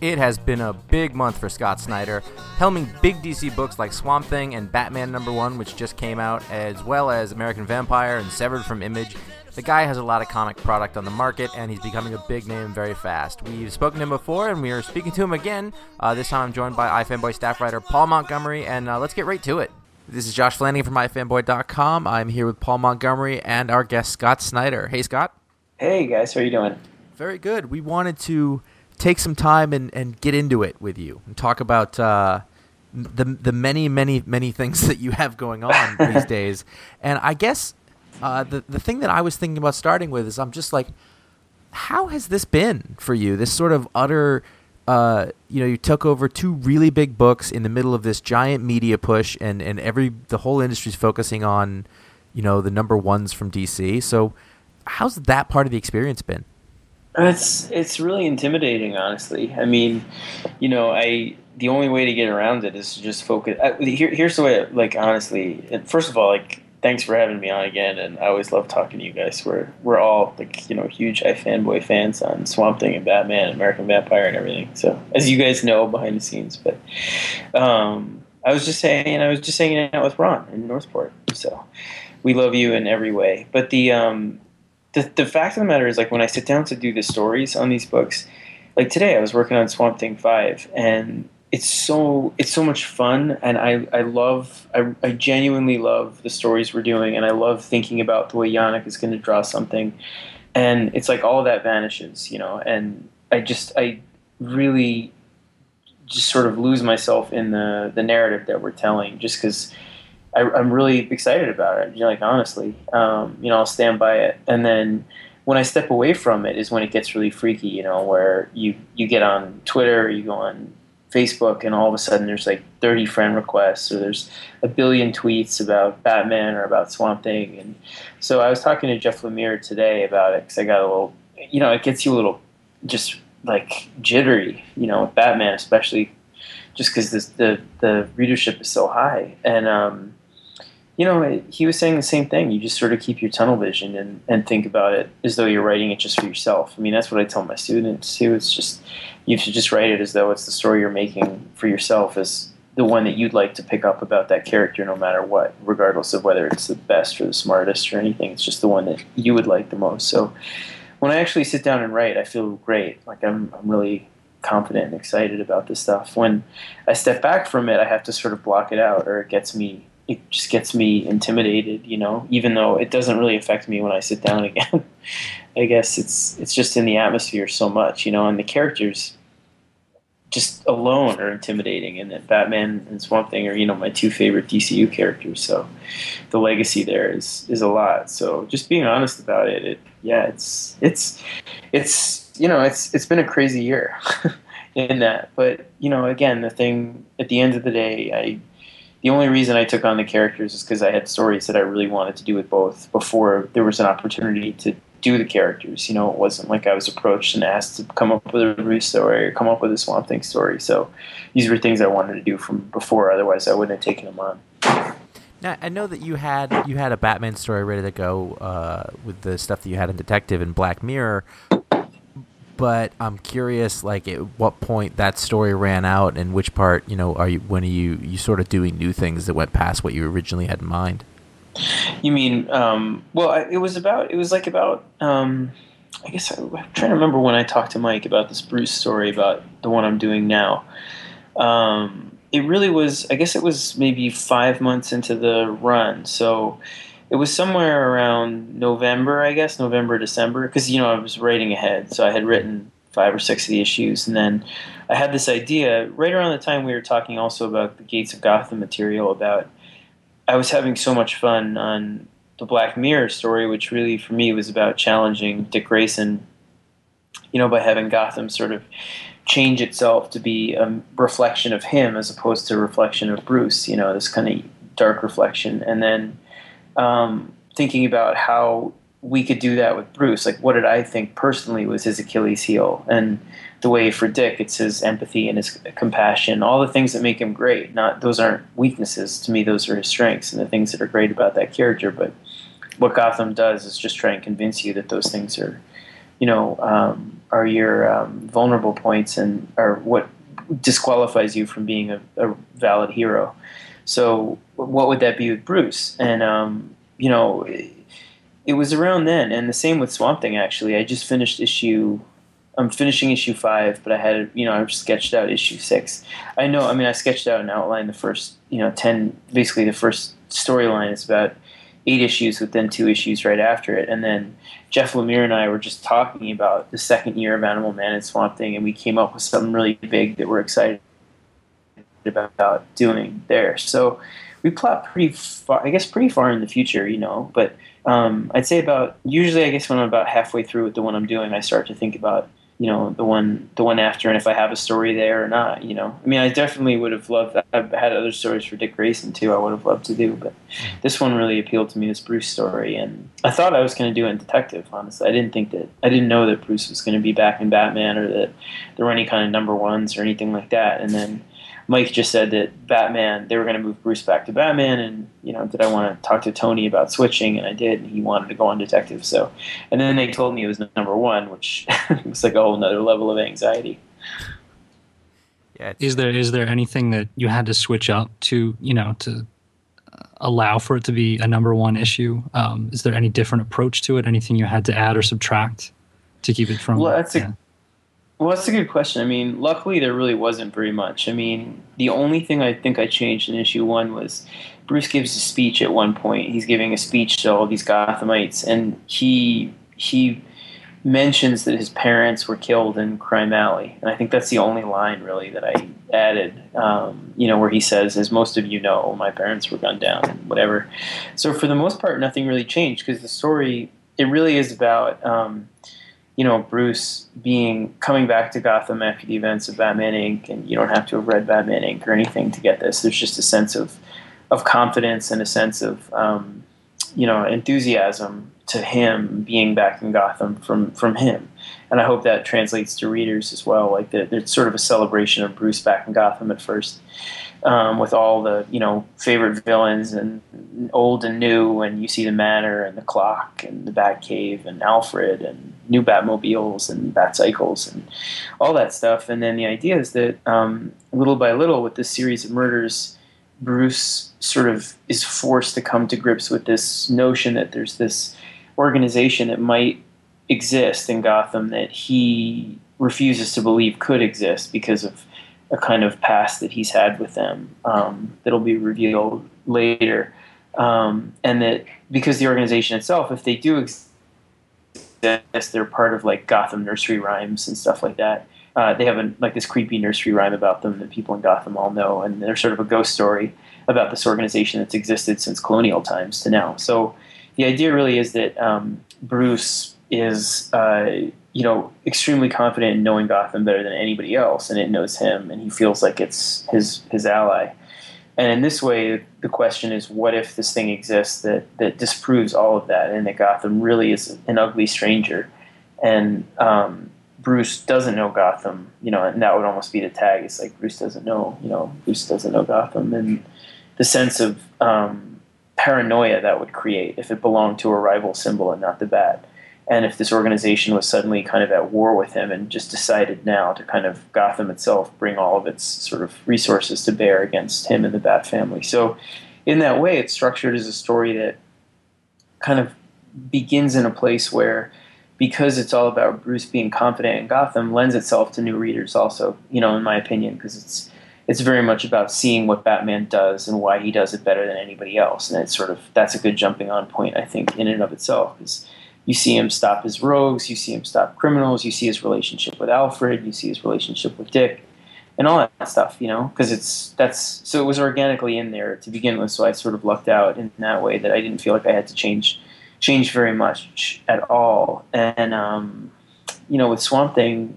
It has been a big month for Scott Snyder, helming big DC books like Swamp Thing and Batman number 1 which just came out, as well as American Vampire and Severed from Image. The guy has a lot of comic product on the market, and he's becoming a big name very fast. We've spoken to him before, and we are speaking to him again. Uh, this time I'm joined by iFanboy staff writer Paul Montgomery, and uh, let's get right to it. This is Josh Flanagan from iFanboy.com. I'm here with Paul Montgomery and our guest Scott Snyder. Hey, Scott. Hey guys, how are you doing? Very good. We wanted to take some time and, and get into it with you and talk about uh, the the many many many things that you have going on these days. And I guess uh, the the thing that I was thinking about starting with is I'm just like, how has this been for you? This sort of utter. Uh, you know, you took over two really big books in the middle of this giant media push, and, and every the whole industry's focusing on, you know, the number ones from DC. So, how's that part of the experience been? It's it's really intimidating, honestly. I mean, you know, I the only way to get around it is to just focus. Uh, here, here's the way. Like honestly, first of all, like thanks for having me on again, and I always love talking to you guys. We're we're all like you know huge iFanboy fans on Swamp Thing and Batman, American Vampire, and everything. So as you guys know behind the scenes, but um, I was just saying, I was just hanging out with Ron in Northport. So we love you in every way. But the um, the the fact of the matter is, like when I sit down to do the stories on these books, like today I was working on Swamp Thing five, and it's so it's so much fun, and I I love I, I genuinely love the stories we're doing, and I love thinking about the way Yannick is going to draw something, and it's like all that vanishes, you know, and I just I really just sort of lose myself in the the narrative that we're telling, just because. I'm really excited about it. You know, like honestly, um, you know, I'll stand by it. And then when I step away from it is when it gets really freaky. You know, where you you get on Twitter, or you go on Facebook, and all of a sudden there's like 30 friend requests, or there's a billion tweets about Batman or about Swamp Thing. And so I was talking to Jeff Lemire today about it because I got a little, you know, it gets you a little just like jittery, you know, with Batman especially, just because the the readership is so high. And um, you know, he was saying the same thing. You just sort of keep your tunnel vision and, and think about it as though you're writing it just for yourself. I mean, that's what I tell my students too. It's just you should just write it as though it's the story you're making for yourself as the one that you'd like to pick up about that character no matter what, regardless of whether it's the best or the smartest or anything. It's just the one that you would like the most. So when I actually sit down and write, I feel great. Like I'm, I'm really confident and excited about this stuff. When I step back from it, I have to sort of block it out or it gets me it just gets me intimidated, you know, even though it doesn't really affect me when I sit down again. I guess it's it's just in the atmosphere so much, you know, and the characters just alone are intimidating and that Batman and Swamp Thing are, you know, my two favorite DCU characters. So the legacy there is is a lot. So just being honest about it, it yeah, it's it's it's you know, it's it's been a crazy year in that. But, you know, again, the thing at the end of the day, I the only reason I took on the characters is because I had stories that I really wanted to do with both before there was an opportunity to do the characters. You know, it wasn't like I was approached and asked to come up with a Bruce story or come up with a Swamp Thing story. So these were things I wanted to do from before. Otherwise, I wouldn't have taken them on. Now I know that you had you had a Batman story ready to go uh, with the stuff that you had in Detective and Black Mirror but I'm curious, like, at what point that story ran out, and which part, you know, are you when are you you sort of doing new things that went past what you originally had in mind? You mean, um, well, it was about it was like about. Um, I guess I, am trying to remember when I talked to Mike about this Bruce story about the one I'm doing now. Um, it really was. I guess it was maybe five months into the run, so it was somewhere around November, I guess, November, December, because, you know, I was writing ahead. So I had written five or six of the issues. And then I had this idea right around the time we were talking also about the Gates of Gotham material about I was having so much fun on the Black Mirror story, which really for me was about challenging Dick Grayson, you know, by having Gotham sort of change itself to be a reflection of him as opposed to a reflection of Bruce, you know, this kind of dark reflection. And then um, thinking about how we could do that with Bruce. Like, what did I think personally was his Achilles heel? And the way for Dick, it's his empathy and his compassion, all the things that make him great. Not those aren't weaknesses to me; those are his strengths and the things that are great about that character. But what Gotham does is just try and convince you that those things are, you know, um, are your um, vulnerable points and are what disqualifies you from being a, a valid hero. So what would that be with Bruce? And um, you know, it, it, was around then, and the same with Swamp Thing. Actually, I just finished issue. I'm finishing issue five, but I had you know I've sketched out issue six. I know. I mean, I sketched out and outlined the first you know ten. Basically, the first storyline is about eight issues with then two issues right after it, and then Jeff Lemire and I were just talking about the second year of Animal Man and Swamp Thing, and we came up with something really big that we're excited about doing there. So we plot pretty far, I guess, pretty far in the future, you know. But um, I'd say about usually, I guess, when I'm about halfway through with the one I'm doing, I start to think about you know the one the one after and if I have a story there or not. You know, I mean, I definitely would have loved. I've had other stories for Dick Grayson too. I would have loved to do, but this one really appealed to me. This Bruce story, and I thought I was going to do it in Detective. Honestly, I didn't think that I didn't know that Bruce was going to be back in Batman or that there were any kind of number ones or anything like that. And then Mike just said that Batman, they were going to move Bruce back to Batman, and you know, did I want to talk to Tony about switching? And I did. And he wanted to go on Detective. So, and then they told me it was number one, which was like a whole another level of anxiety. Yeah, Is there is there anything that you had to switch up to you know to uh, allow for it to be a number one issue? Um, is there any different approach to it? Anything you had to add or subtract to keep it from? Well, that's a- yeah. Well, that's a good question. I mean, luckily there really wasn't very much. I mean, the only thing I think I changed in issue one was Bruce gives a speech at one point. He's giving a speech to all these Gothamites, and he he mentions that his parents were killed in Crime Alley, and I think that's the only line really that I added. Um, you know, where he says, "As most of you know, my parents were gunned down," and whatever. So for the most part, nothing really changed because the story it really is about. Um, you know Bruce being coming back to Gotham after the events of Batman Inc. and you don't have to have read Batman Inc. or anything to get this. There's just a sense of of confidence and a sense of um, you know enthusiasm to him being back in Gotham from from him, and I hope that translates to readers as well. Like it's sort of a celebration of Bruce back in Gotham at first. Um, with all the you know favorite villains and old and new, and you see the Manor and the Clock and the Batcave and Alfred and new Batmobiles and Batcycles and all that stuff. And then the idea is that um, little by little, with this series of murders, Bruce sort of is forced to come to grips with this notion that there's this organization that might exist in Gotham that he refuses to believe could exist because of a kind of past that he's had with them um, that'll be revealed later. Um, and that because the organization itself, if they do exist, they're part of like Gotham nursery rhymes and stuff like that. Uh, they have a, like this creepy nursery rhyme about them that people in Gotham all know, and they're sort of a ghost story about this organization that's existed since colonial times to now. So the idea really is that um, Bruce is, uh, you know, extremely confident in knowing Gotham better than anybody else, and it knows him, and he feels like it's his his ally. And in this way, the question is, what if this thing exists that that disproves all of that, and that Gotham really is an ugly stranger, and um, Bruce doesn't know Gotham, you know, and that would almost be the tag. It's like Bruce doesn't know, you know, Bruce doesn't know Gotham, and the sense of um, paranoia that would create if it belonged to a rival symbol and not the bat. And if this organization was suddenly kind of at war with him and just decided now to kind of Gotham itself bring all of its sort of resources to bear against him and the Bat family. So, in that way, it's structured as a story that kind of begins in a place where, because it's all about Bruce being confident in Gotham, lends itself to new readers also, you know, in my opinion, because it's it's very much about seeing what Batman does and why he does it better than anybody else. And it's sort of that's a good jumping on point, I think, in and of itself. Because you see him stop his rogues, you see him stop criminals, you see his relationship with Alfred, you see his relationship with Dick, and all that stuff. You know, because it's that's so it was organically in there to begin with. So I sort of lucked out in that way that I didn't feel like I had to change change very much at all. And um, you know, with Swamp Thing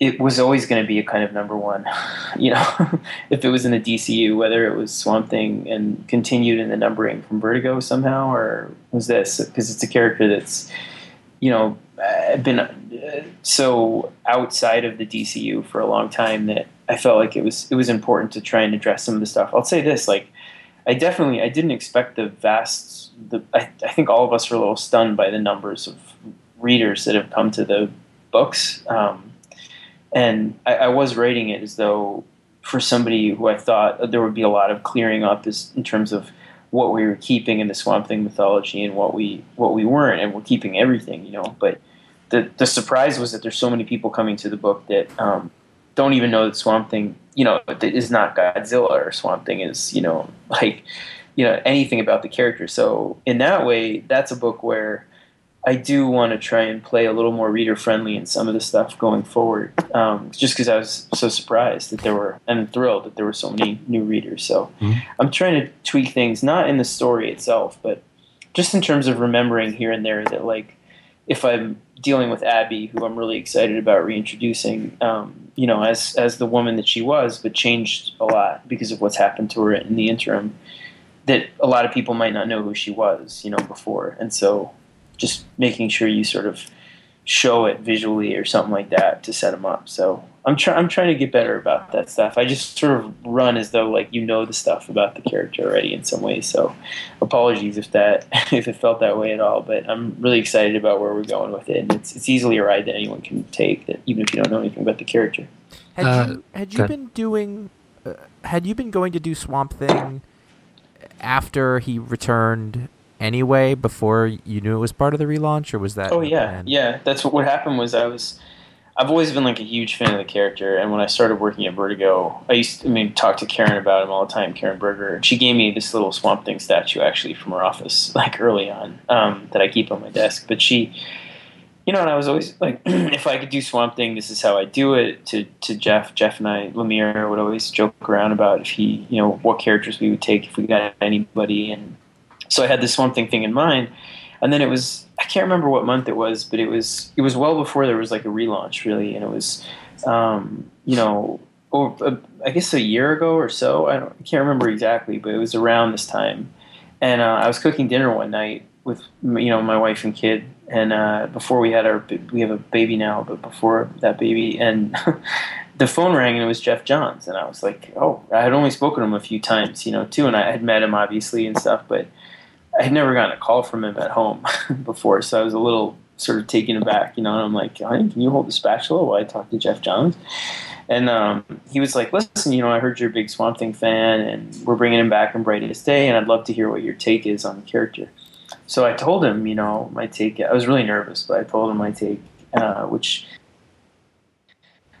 it was always going to be a kind of number one. You know, if it was in the DCU, whether it was Swamp Thing and continued in the numbering from Vertigo somehow, or was this because it's a character that's, you know, uh, been uh, so outside of the DCU for a long time that I felt like it was it was important to try and address some of the stuff. I'll say this, like, I definitely I didn't expect the vast. The I, I think all of us were a little stunned by the numbers of readers that have come to the books. Um, and I, I, was rating it as though for somebody who I thought there would be a lot of clearing up is in terms of what we were keeping in the Swamp Thing mythology and what we what we weren't, and we're keeping everything, you know. But the the surprise was that there's so many people coming to the book that um, don't even know that Swamp Thing, you know, is not Godzilla or Swamp Thing is, you know, like you know anything about the character. So in that way, that's a book where I do want to try and play a little more reader friendly in some of the stuff going forward. Um, just because I was so surprised that there were and thrilled that there were so many new readers. So Mhm. I'm trying to tweak things, not in the story itself, but just in terms of remembering here and there that like if I'm dealing with Abby, who I'm really excited about reintroducing, um, you know, as as the woman that she was, but changed a lot because of what's happened to her in the interim. That a lot of people might not know who she was, you know, before, and so just making sure you sort of show it visually or something like that to set them up. So I'm trying I'm trying to get better about that stuff. I just sort of run as though like you know the stuff about the character already in some ways. So apologies if that if it felt that way at all. But I'm really excited about where we're going with it, and it's it's easily a ride that anyone can take. That even if you don't know anything about the character. Had Uh, you had you been doing? Uh, had you been going to do Swamp Thing after he returned anyway? Before you knew it was part of the relaunch, or was that? Oh yeah, plan? yeah. That's what what happened was I was. I've always been like a huge fan of the character, and when I started working at Vertigo, I used to, I mean talk to Karen about him all the time. Karen Berger, and she gave me this little Swamp Thing statue actually from her office, like early on, um, that I keep on my desk. But she, you know, and I was always like, if I could do Swamp Thing, this is how I do it. To to Jeff, Jeff and I, Lemire would always joke around about if he, you know, what characters we would take if we got anybody, and so I had this Swamp Thing thing in mind, and then it was I can't remember what month it was, but it was it was well before there was like a relaunch really, and it was, um, you know, or uh, I guess a year ago or so. I I can't remember exactly, but it was around this time, and uh, I was cooking dinner one night with you know my wife and kid, and uh, before we had our we have a baby now, but before that baby, and the phone rang and it was Geoff Johns, and I was like, oh, I had only spoken to him a few times, you know, too, and I had met him obviously and stuff, but I had never gotten a call from him at home before, so I was a little sort of taken aback, you know. And I'm like, honey, can you hold the spatula while I talk to Geoff Johns? And um, he was like, listen, you know, I heard you're a big Swamp Thing fan, and we're bringing him back in Brightest Day, and I'd love to hear what your take is on the character. So I told him, you know, my take. I was really nervous, but I told him my take, uh, which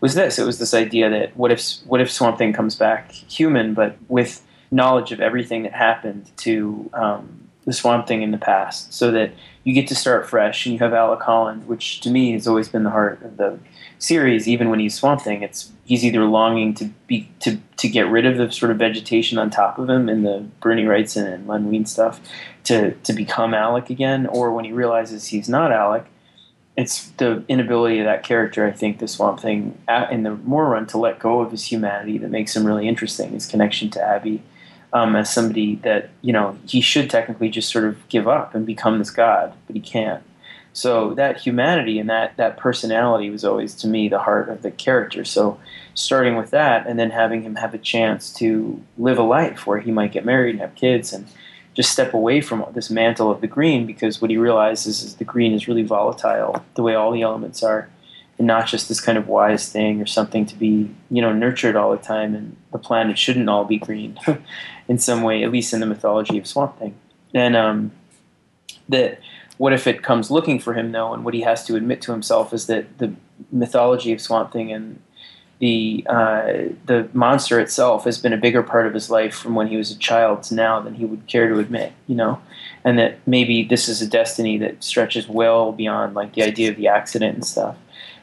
was this. It was this idea that what if what if Swamp Thing comes back human, but with knowledge of everything that happened to um, the Swamp Thing in the past, so that you get to start fresh and you have Alec Holland, which to me has always been the heart of the series. Even when he's Swamp Thing, it's he's either longing to be to to get rid of the sort of vegetation on top of him in the Bernie Wrightson and Len Wein stuff to to become Alec again, or when he realizes he's not Alec. It's the inability of that character, I think, the Swamp Thing in the Moore run to let go of his humanity that makes him really interesting. His connection to Abby, um, as somebody that you know he should technically just sort of give up and become this god, but he can't. So that humanity and that that personality was always to me the heart of the character. So starting with that, and then having him have a chance to live a life where he might get married and have kids and just step away from this mantle of the green because what he realizes is the green is really volatile the way all the elements are and not just this kind of wise thing or something to be you know nurtured all the time and the planet shouldn't all be green in some way at least in the mythology of swamp thing. And um, that what if it comes looking for him though and what he has to admit to himself is that the mythology of swamp thing and the uh, the monster itself has been a bigger part of his life from when he was a child to now than he would care to admit, you know, and that maybe this is a destiny that stretches well beyond like the idea of the accident and stuff,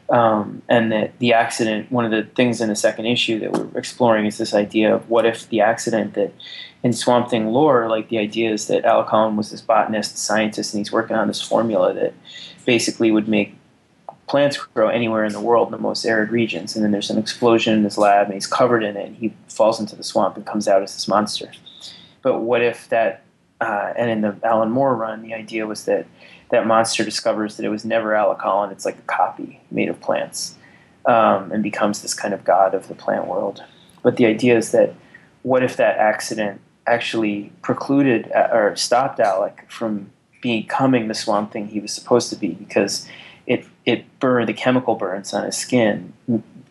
um, and that the accident. One of the things in the second issue that we're exploring is this idea of what if the accident that in Swamp Thing lore, like the idea is that Alec Holland was this botanist scientist and he's working on this formula that basically would make plants grow anywhere in the world in the most arid regions. And then there's an explosion in his lab, and he's covered in it, and he falls into the swamp and comes out as this monster. But what if that? Uh, and in the Alan Moore run, the idea was that that monster discovers that it was never Alec Holland; it's like a copy made of plants, um, and becomes this kind of god of the plant world. But the idea is that what if that accident actually precluded uh, or stopped Alec from becoming the swamp thing he was supposed to be? Because it it burned the chemical burns on his skin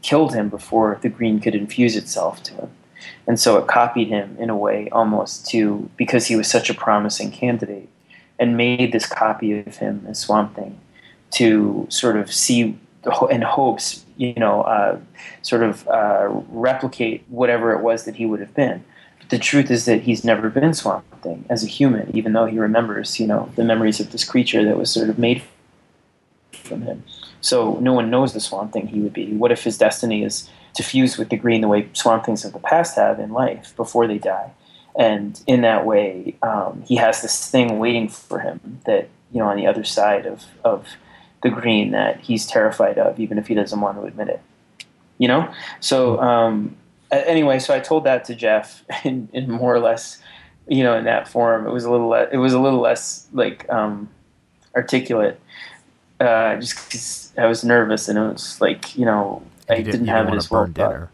killed him before the green could infuse itself to him. And so it copied him in a way almost to because he was such a promising candidate and made this copy of him as swamp thing to sort of see in hopes you know uh, sort of uh, replicate whatever it was that he would have been but the truth is that he's never been swamp thing as a human even though he remembers you know the memories of this creature that was sort of made from him. So no one knows the Swamp Thing he would be. What if his destiny is to fuse with the green the way Swamp Things of the past have in life before they die? And in that way, um, he has this thing waiting for him that, you know, on the other side of, of the green that he's terrified of, even if he doesn't want to admit it. You know? So, um, anyway, so I told that to Geoff in, in more or less, you know, in that form. It was a little, le- it was a little less like um, articulate uh, just because I was nervous and it was like you know I You didn't, you have it as well. dinner.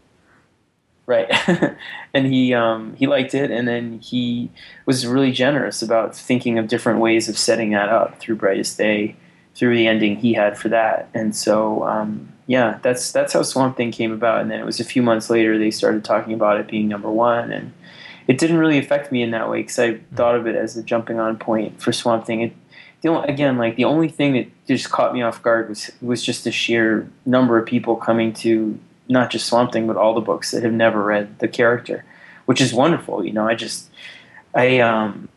Right, and he um, he liked it, and then he was really generous about thinking of different ways of setting that up through Brightest Day, through the ending he had for that, and so um, yeah, that's that's how Swamp Thing came about, and then it was a few months later they started talking about it being number one, and it didn't really affect me in that way because I thought of it as a jumping on point for Swamp Thing. It, the only, again, like the only thing that just caught me off guard was was just the sheer number of people coming to not just Swamp Thing but all the books that have never read the character, which is wonderful. You know, I just I um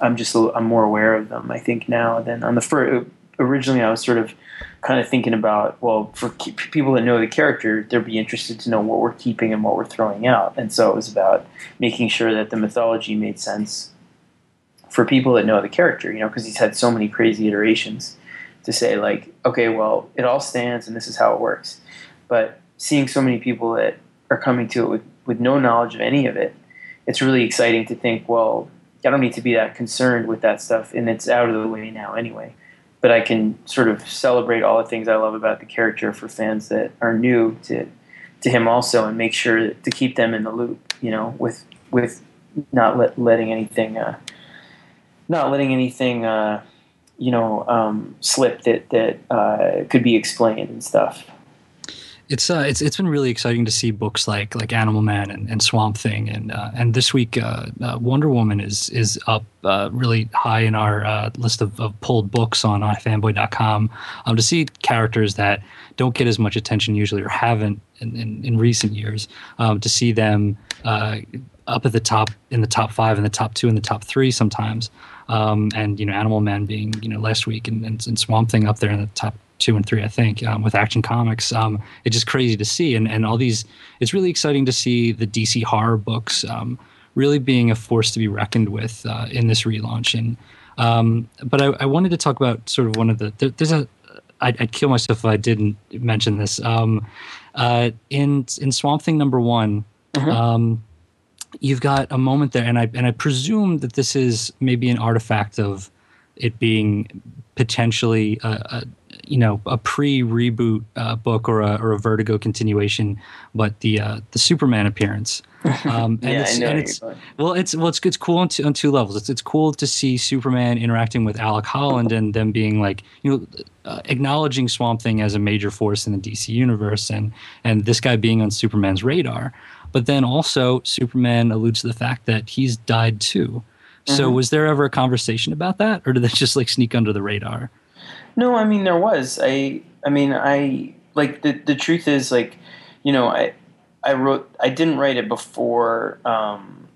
I'm just a, I'm more aware of them I think now than on the first. Originally, I was sort of kind of thinking about well, for people that know the character, they'd be interested to know what we're keeping and what we're throwing out, and so it was about making sure that the mythology made sense for people that know the character, you know, because he's had so many crazy iterations to say like, okay, well, it all stands and this is how it works. But seeing so many people that are coming to it with, with no knowledge of any of it, it's really exciting to think, well, I don't need to be that concerned with that stuff and it's out of the way now anyway. But I can sort of celebrate all the things I love about the character for fans that are new to to him also and make sure to keep them in the loop, you know, with with not let, letting anything uh, not letting anything uh, you know um, slip that that uh, could be explained and stuff. It's uh, it's it's been really exciting to see books like like Animal Man and, and Swamp Thing, and uh, and this week uh, uh Wonder Woman is is up uh, really high in our uh, list of, of pulled books on ifanboy.com. Um, to see characters that don't get as much attention usually or haven't in, in, in recent years, um, to see them up at the top in the top five, in the top two, in the top three sometimes um, and you know Animal Man being you know last week and, and, and, Swamp Thing up there in the top two and three, I think, um, with Action Comics. Um, it's just crazy to see, and and all these. It's really exciting to see the DC horror books um, really being a force to be reckoned with uh, in this relaunch. And um, but I, I, wanted to talk about sort of one of the there, there's a I'd, I'd, kill myself if I didn't mention this. Um, uh, in in Swamp Thing number one. Mm-hmm you've got a moment there, and I and I presume that this is maybe an artifact of it being potentially a, a you know a pre reboot uh, book or a, or a Vertigo continuation, but the uh, the Superman appearance. Um, and yeah, it's, I know and it's well, it's well, it's it's cool on two, on two levels. It's it's cool to see Superman interacting with Alec Holland and them being like you know uh, acknowledging Swamp Thing as a major force in the DC universe, and and this guy being on Superman's radar. But then also, Superman alludes to the fact that he's died too. Mm-hmm. So, was there ever a conversation about that, or did that just like sneak under the radar? No, I mean there was. I, I mean, I like the the truth is like, you know, I, I wrote, I didn't write it before, um,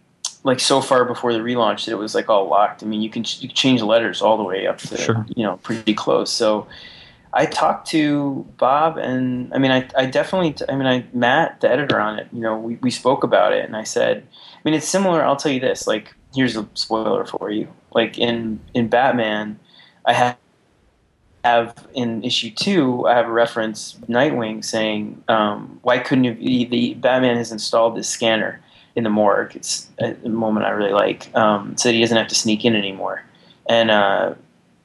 like so far before the relaunch that it was like all locked. I mean, you can you can change letters all the way up to sure. you know pretty close. So I talked to Bob, and I mean, I, I definitely, I mean, I Matt, the editor on it. You know, we, we spoke about it, and I said, I mean, it's similar. I'll tell you this. Like, here's a spoiler for you. Like in in Batman, I have have in issue two, I have a reference Nightwing saying, um, "Why couldn't you?" The, Batman has installed this scanner in the morgue. It's a, a moment I really like, um, so he doesn't have to sneak in anymore. And uh,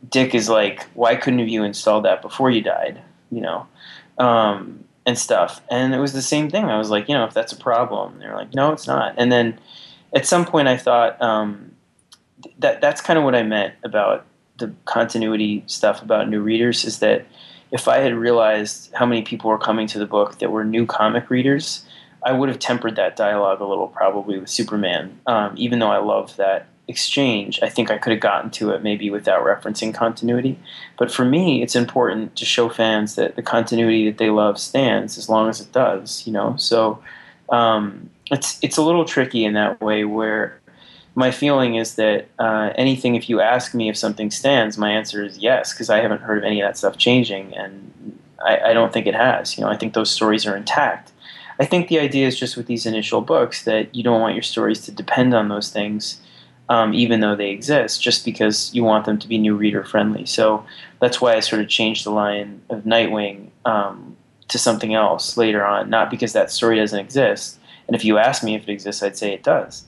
Dick is like, why couldn't have you installed that before you died? You know, um, and stuff. And it was the same thing. I was like, you know, if that's a problem, they're like, no, it's not. And then at some point, I thought um, that that's kind of what I meant about the continuity stuff about new readers is that if I had realized how many people were coming to the book that were new comic readers, I would have tempered that dialogue a little probably with Superman. Um, even though I love that exchange, I think I could have gotten to it maybe without referencing continuity. But for me, it's important to show fans that the continuity that they love stands as long as it does. You know, so um, it's it's a little tricky in that way where my feeling is that uh, anything if you ask me if something stands, my answer is yes because I haven't heard of any of that stuff changing, and I, I don't think it has. You know, I think those stories are intact. I think the idea is just with these initial books that you don't want your stories to depend on those things um, even though they exist, just because you want them to be new reader friendly. So that's why I sort of changed the line of Nightwing um, to something else later on, not because that story doesn't exist. And if you ask me if it exists, I'd say it does.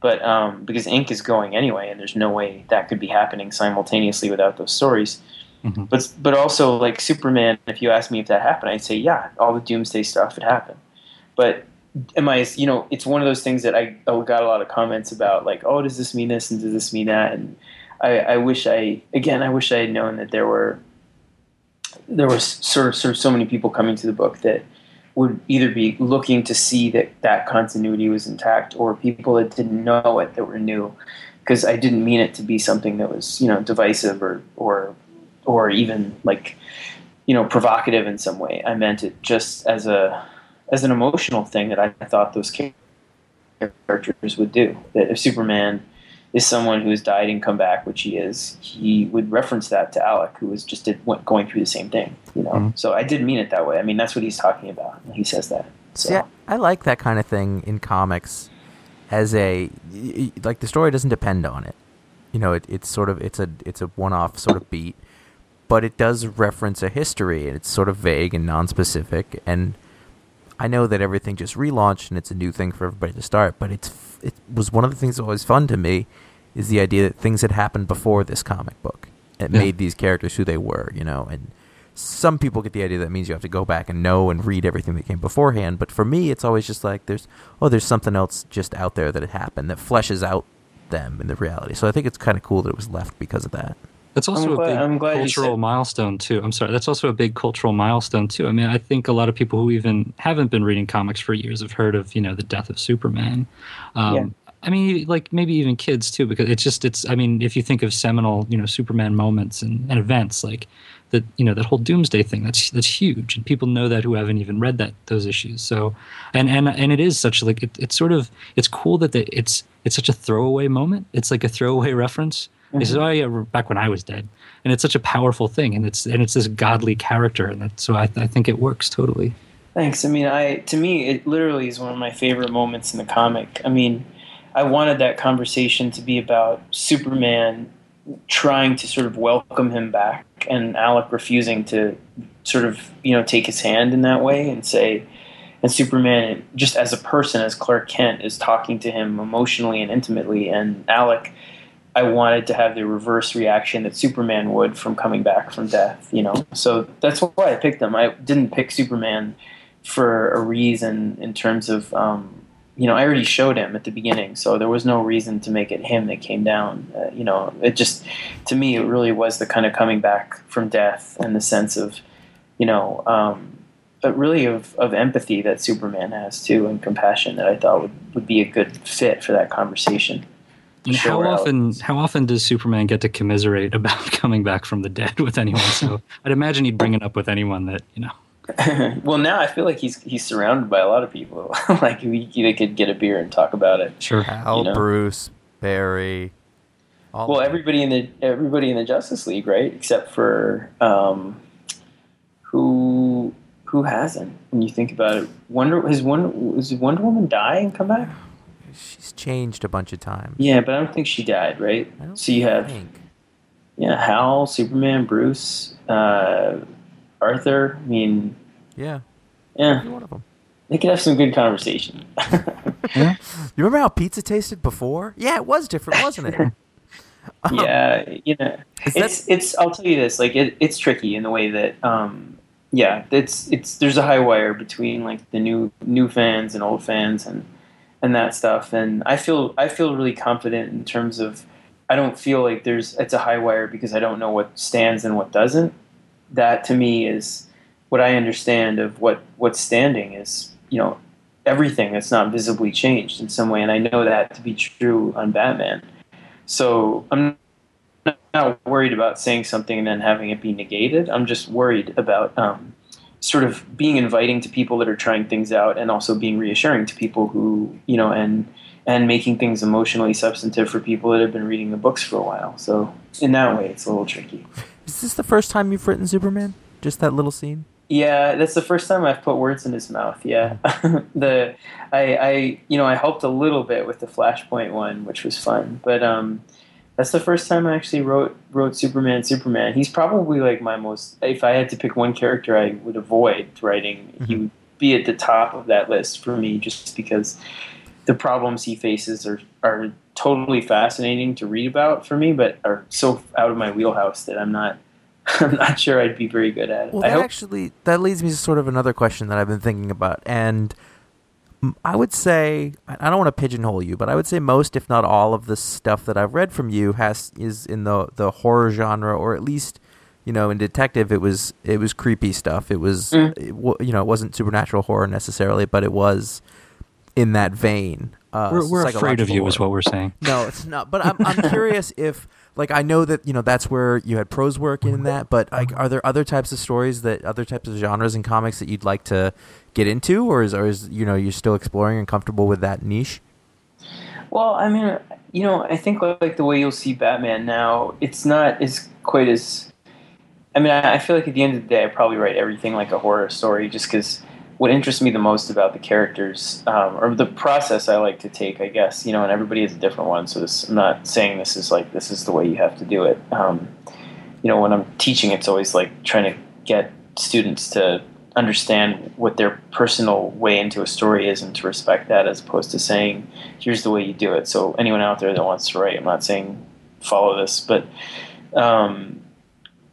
But um, because Inc. is going anyway, and there's no way that could be happening simultaneously without those stories. Mm-hmm. But but also like Superman, if you ask me if that happened, I'd say yeah, all the Doomsday stuff had happened. But am I, you know, it's one of those things that I, I got a lot of comments about, like, oh, does this mean this and does this mean that? And I, I wish I, again, I wish I had known that there were there was sort of sort of so many people coming to the book that would either be looking to see that that continuity was intact or people that didn't know it that were new because I didn't mean it to be something that was you know divisive or or or even like you know provocative in some way. I meant it just as a as an emotional thing that I thought those characters would do. That if Superman is someone who has died and come back, which he is, he would reference that to Alec, who was just did, went, going through the same thing. You know, Mm-hmm. so I did mean it that way. I mean, that's what he's talking about. when He says that. So See, I, like that kind of thing in comics as a like the story doesn't depend on it. You know, it, it's sort of it's a it's a one-off sort of beat, but it does reference a history and it's sort of vague and non-specific and I know that everything just relaunched and it's a new thing for everybody to start, but it's it was one of the things that was always fun to me is the idea that things had happened before this comic book. It Yeah. made these characters who they were, you know, and some people get the idea that means you have to go back and know and read everything that came beforehand, but for me it's always just like there's oh there's something else just out there that had happened that fleshes out them in the reality. So I think it's kind of cool that it was left because of that. That's also I'm a glad- big glad cultural said- milestone too. I'm sorry. That's also a big cultural milestone too. I mean, I think a lot of people who even haven't been reading comics for years have heard of you know the death of Superman. Um, Yeah. I mean, like maybe even kids too, because it's just it's. I mean, if you think of seminal you know Superman moments and, and events like that, you know that whole Doomsday thing. That's that's huge, and people know that who haven't even read that those issues. So, and and and it is such like it, it's sort of it's cool that the, it's it's such a throwaway moment. It's like a throwaway reference. He says, "Oh yeah, back when I was dead," and it's such a powerful thing, and it's and it's this godly character, and that, so I, I think it works totally. Thanks. I mean, I to me, it literally is one of my favorite moments in the comic. I mean, I wanted that conversation to be about Superman trying to sort of welcome him back, and Alec refusing to sort of you know take his hand in that way and say, and Superman just as a person, as Clark Kent, is talking to him emotionally and intimately, and Alec. I wanted to have the reverse reaction that Superman would from coming back from death, you know. So that's why I picked him. I didn't pick Superman for a reason in terms of um, you know I already showed him at the beginning, so there was no reason to make it him that came down. Uh, you know, it just to me it really was the kind of coming back from death and the sense of you know, um, but really of, of empathy that Superman has too and compassion that I thought would, would be a good fit for that conversation. And how often how often does Superman get to commiserate about coming back from the dead with anyone? So I'd imagine he'd bring it up with anyone that you know. well, now I feel like he's he's surrounded by a lot of people. like we, they could get a beer and talk about it. Sure. Hal, You know? Bruce, Barry. All Well, everybody in the everybody in the Justice League, right? Except for um, who who hasn't? When you think about it, Wonder has Wonder was Wonder Woman die and come back? she's changed a bunch of times. Yeah, but I don't think she died, right? I don't So you have think. yeah, Hal, Superman, Bruce, uh, Arthur. I mean, Yeah, yeah, every one of them. they could have some good conversation. You remember how pizza tasted before? Yeah, it was different, wasn't it? yeah, you know, it's it's. I'll tell you this, like it, it's tricky in the way that, um, yeah, it's it's there's a high wire between like the new new fans and old fans and and that stuff, and I feel I feel really confident in terms of I don't feel like there's it's a high wire because I don't know what stands and what doesn't. That to me is what I understand of what what's standing is you know everything that's not visibly changed in some way, and I know that to be true on Batman. So I'm not worried about saying something and then having it be negated. I'm just worried about um, sort of being inviting to people that are trying things out and also being reassuring to people who you know and and making things emotionally substantive for people that have been reading the books for a while. So in that way, it's a little tricky. Is this the first time you've written Superman? Just that little scene? Yeah, that's the first time I've put words in his mouth. Yeah, the I, I you know I helped a little bit with the Flashpoint one, which was fun, but um, that's the first time I actually wrote wrote Superman. Superman. He's probably like my most. If I had to pick one character I would avoid writing, he would be at the top of that list for me, just because the problems he faces are are totally fascinating to read about for me, but are so out of my wheelhouse that I'm not. I'm not sure I'd be very good at it. Well, that hope actually that leads me to sort of another question that I've been thinking about, and I would say I I don't want to pigeonhole you, but I would say most, if not all, of the stuff that I've read from you has is in the the horror genre, or at least you know, in detective, it was it was creepy stuff. It was Mm. it you know, it wasn't supernatural horror necessarily, but it was in that vein. Uh, We're, we're afraid of psychological you, is what we're saying. No, it's not. But I'm I'm curious if like I know that you know that's where you had prose work in that, but like are there other types of stories that other types of genres in comics that you'd like to get into, or is or is you know you're still exploring and comfortable with that niche? Well, I mean, you know, I think like the way you'll see Batman now, it's not as quite as. I mean, I I feel like at the end of the day, I probably write everything like a horror story, just because what interests me the most about the characters um, or the process I like to take, I guess, you know, and everybody has a different one. So this, I'm not saying this is like this is the way you have to do it. Um, you know, when I'm teaching, it's always like trying to get students to understand what their personal way into a story is and to respect that as opposed to saying here's the way you do it so anyone out there that wants to write i'm not saying follow this but um,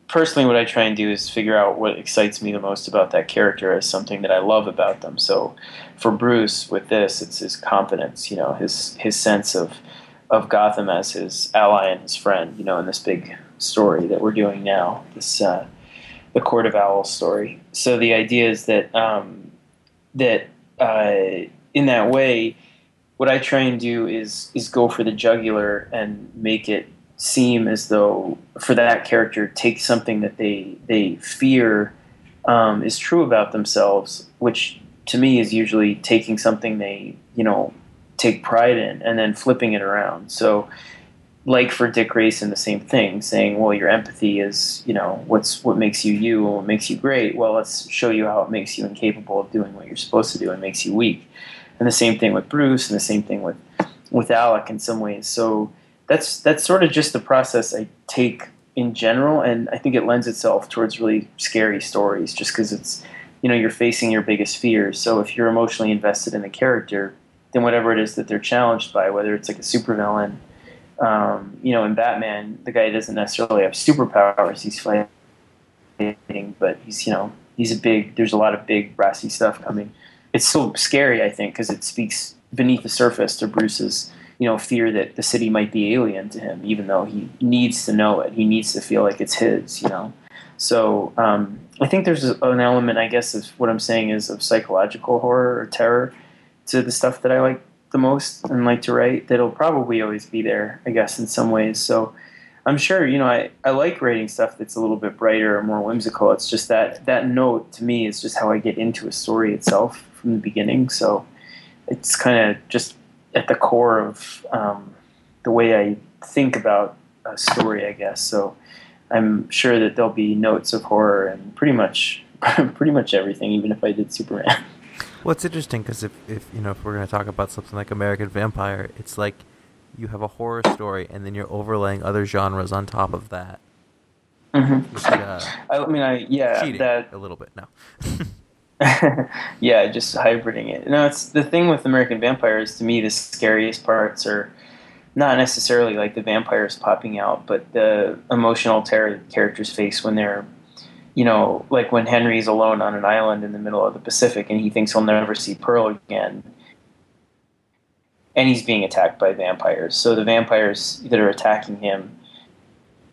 personally what i try and do is figure out what excites me the most about that character as something that i love about them so for bruce with this it's his confidence you know his his sense of of gotham as his ally and his friend you know in this big story that we're doing now this uh, the Court of Owls story. So the idea is that um, that uh, in that way, what I try and do is is go for the jugular and make it seem as though for that character take something that they they fear um, is true about themselves, which to me is usually taking something they you know take pride in and then flipping it around. So like for Dick Grayson, the same thing, saying, "Well, your empathy is, you know, what's what makes you you and what makes you great. Well, let's show you how it makes you incapable of doing what you're supposed to do and makes you weak." And the same thing with Bruce, and the same thing with with Alec in some ways. So that's that's sort of just the process I take in general, and I think it lends itself towards really scary stories, just because it's, you know, you're facing your biggest fears. So if you're emotionally invested in the character, then whatever it is that they're challenged by, whether it's like a supervillain um, you know, in Batman, the guy doesn't necessarily have superpowers. He's fighting, but he's you know he's a big. There's a lot of big brassy stuff coming. It's so scary, I think, because it speaks beneath the surface to Bruce's you know fear that the city might be alien to him, even though he needs to know it. He needs to feel like it's his. You know, so um, I think there's an element, I guess, of what I'm saying is of psychological horror or terror to the stuff that I like the most and like to write that'll probably always be there, I guess, in some ways. So I'm sure, you know, I, I like writing stuff that's a little bit brighter or more whimsical. It's just that that note to me is just how I get into a story itself from the beginning. So it's kind of just at the core of um, the way I think about a story, I guess. So I'm sure that there'll be notes of horror and pretty much pretty much everything, even if I did Superman. Well, it's interesting because if, if you know if we're gonna talk about something like American Vampire, it's like you have a horror story and then you're overlaying other genres on top of that. mm-hmm. Which, uh, I mean, I yeah, cheating that a little bit. No. yeah, just hybriding it. No, it's the thing with American vampires. To me, the scariest parts are not necessarily like the vampires popping out, but the emotional terror that characters face when they're, you know, like when Henry's alone on an island in the middle of the Pacific and he thinks he'll never see Pearl again, and he's being attacked by vampires. So the vampires that are attacking him,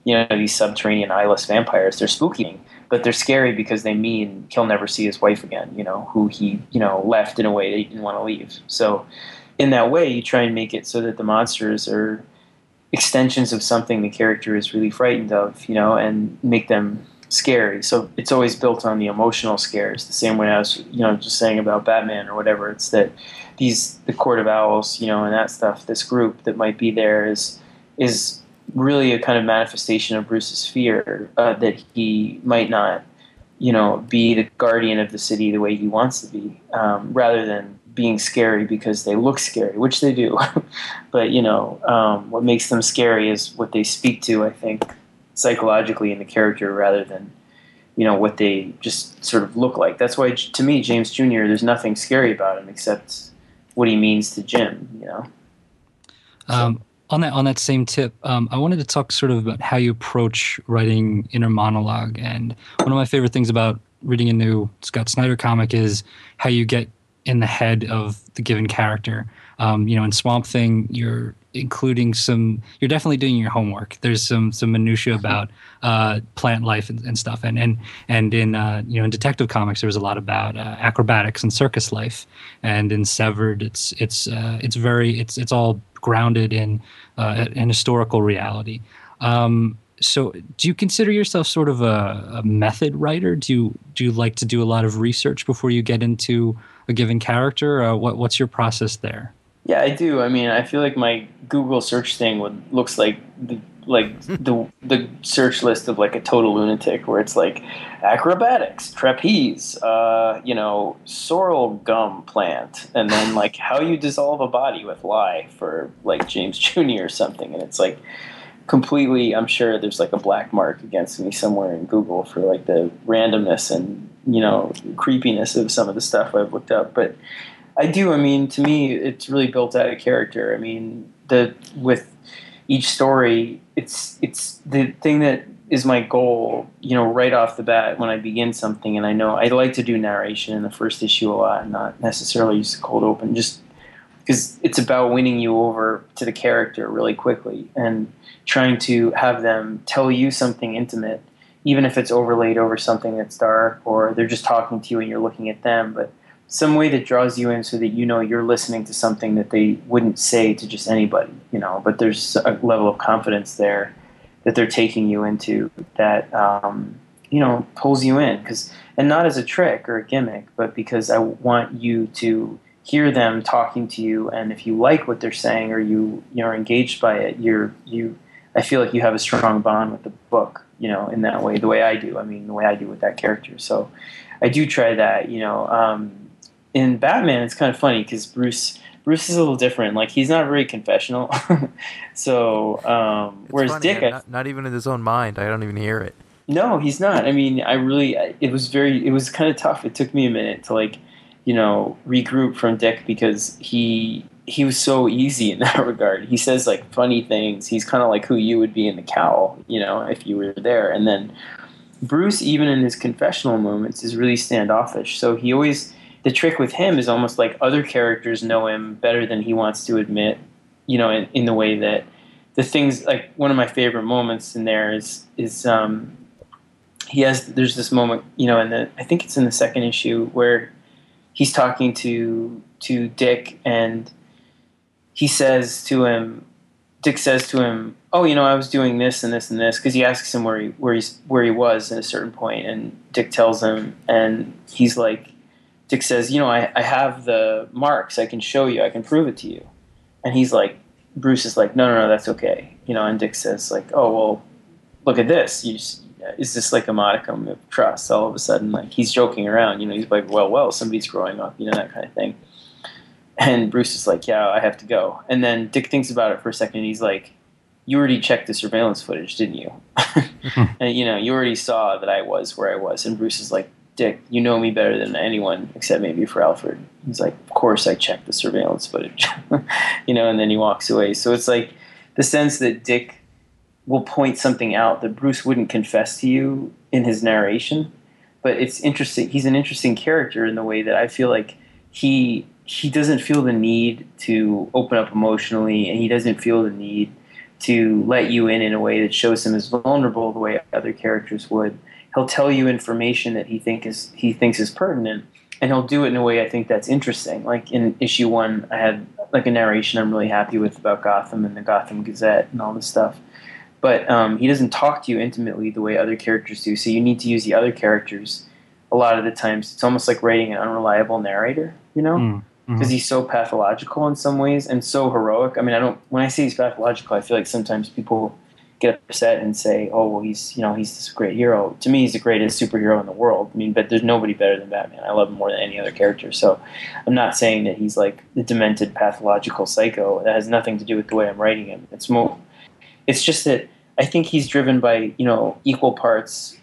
you know, these subterranean eyeless vampires, they're spooky but they're scary because they mean he'll never see his wife again, you know, who he, you know, left in a way that he didn't want to leave. So in that way, you try and make it so that the monsters are extensions of something the character is really frightened of, you know, and make them scary. So it's always built on the emotional scares, the same way I was, you know, just saying about Batman or whatever. It's that these, the Court of Owls, you know, and that stuff, this group that might be there is, is really a kind of manifestation of Bruce's fear uh, that he might not, you know, be the guardian of the city the way he wants to be, um, rather than being scary because they look scary, which they do. but you know, um, what makes them scary is what they speak to. I think psychologically in the character, rather than you know what they just sort of look like. That's why, to me, James Jr. There's nothing scary about him except what he means to Jim. You know. Um, on that on that same tip, um, I wanted to talk sort of about how you approach writing inner monologue. And one of my favorite things about reading a new Scott Snyder comic is how you get in the head of the given character. Um, you know, in Swamp Thing, you're including some. You're definitely doing your homework. There's some some minutia about uh, plant life and, and stuff, and and and in uh, you know in Detective Comics there was a lot about uh, acrobatics and circus life, and in Severed it's it's uh, it's very it's it's all grounded in uh, an historical reality. Um, so, do you consider yourself sort of a, a method writer? Do you do you like to do a lot of research before you get into a given character? Uh, what what's your process there? Yeah, I do. I mean, I feel like my Google search thing would looks like the like the the search list of like a total lunatic, where it's like acrobatics, trapeze, uh, you know, sorrel gum plant, and then like how you dissolve a body with lye for like James Jr. or something, and it's like completely. I'm sure there's like a black mark against me somewhere in Google for like the randomness and you know creepiness of some of the stuff I've looked up, but. I do. I mean, to me, it's really built out of character. I mean, the with each story, it's it's the thing that is my goal. You know, right off the bat when I begin something, and I know I like to do narration in the first issue a lot, and not necessarily just cold open, just because it's about winning you over to the character really quickly and trying to have them tell you something intimate, even if it's overlaid over something that's dark or they're just talking to you and you're looking at them, but some way that draws you in so that you know you're listening to something that they wouldn't say to just anybody, you know, but there's a level of confidence there that they're taking you into that, um, you know, pulls you in. Cause, and not as a trick or a gimmick, but because I want you to hear them talking to you. And if you like what they're saying or you, you're engaged by it, you're, you, I feel like you have a strong bond with the book, you know, in that way, the way I do. I mean, the way I do with that character. So I do try that, you know, um, in Batman, it's kind of funny because Bruce Bruce is a little different. Like he's not very confessional. so um, whereas funny, Dick, not, not even in his own mind. I don't even hear it. no, he's not. I mean, I really it was very it was kind of tough. It took me a minute to like you know regroup from Dick because he he was so easy in that regard. He says like funny things. He's kind of like who you would be in the cowl, you know, if you were there. And then Bruce, even in his confessional moments, is really standoffish. So he always the trick with him is almost like other characters know him better than he wants to admit, you know, in, in the way that the things like one of my favorite moments in there is is um, he has there's this moment, you know, in the I think it's in the second issue where he's talking to to Dick and he says to him Dick says to him, "Oh, you know, I was doing this and this and this," because he asks him where he where he's where he was at a certain point, and Dick tells him, and he's like, Dick says, "You know, I, I have the marks. I can show you. I can prove it to you," and he's like, Bruce is like, "No, no, no, that's okay," you know, and Dick says like, "Oh, well, look at this. You just, is this like a modicum of trust?" All of a sudden, like he's joking around, you know, he's like, "Well, well, somebody's growing up," you know, that kind of thing. And Bruce is like, "Yeah, I have to go." And then Dick thinks about it for a second. And he's like, "You already checked the surveillance footage, didn't you? and you know, you already saw that I was where I was." And Bruce is like, "Dick, you know me better than anyone, except maybe for Alfred." He's like, "Of course, I checked the surveillance footage." you know, and then he walks away. So it's like the sense that Dick will point something out that Bruce wouldn't confess to you in his narration. But it's interesting. He's an interesting character in the way that I feel like he he doesn't feel the need to open up emotionally, and he doesn't feel the need to let you in in a way that shows him as vulnerable the way other characters would. He'll tell you information that he think is he thinks is pertinent, and he'll do it in a way I think that's interesting. Like in issue one, I had like a narration I'm really happy with about Gotham and the Gotham Gazette and all this stuff. But um, he doesn't talk to you intimately the way other characters do. So you need to use the other characters a lot of the times. It's almost like writing an unreliable narrator, you know? Mm, because he's so pathological in some ways and so heroic. I mean, I don't. When I say he's pathological, I feel like sometimes people get upset and say, "Oh, well, he's you know he's this great hero." To me, he's the greatest superhero in the world. I mean, but there's nobody better than Batman. I love him more than any other character. So, I'm not saying that he's like the demented pathological psycho. That has nothing to do with the way I'm writing him. It's more. It's just that I think he's driven by you know equal parts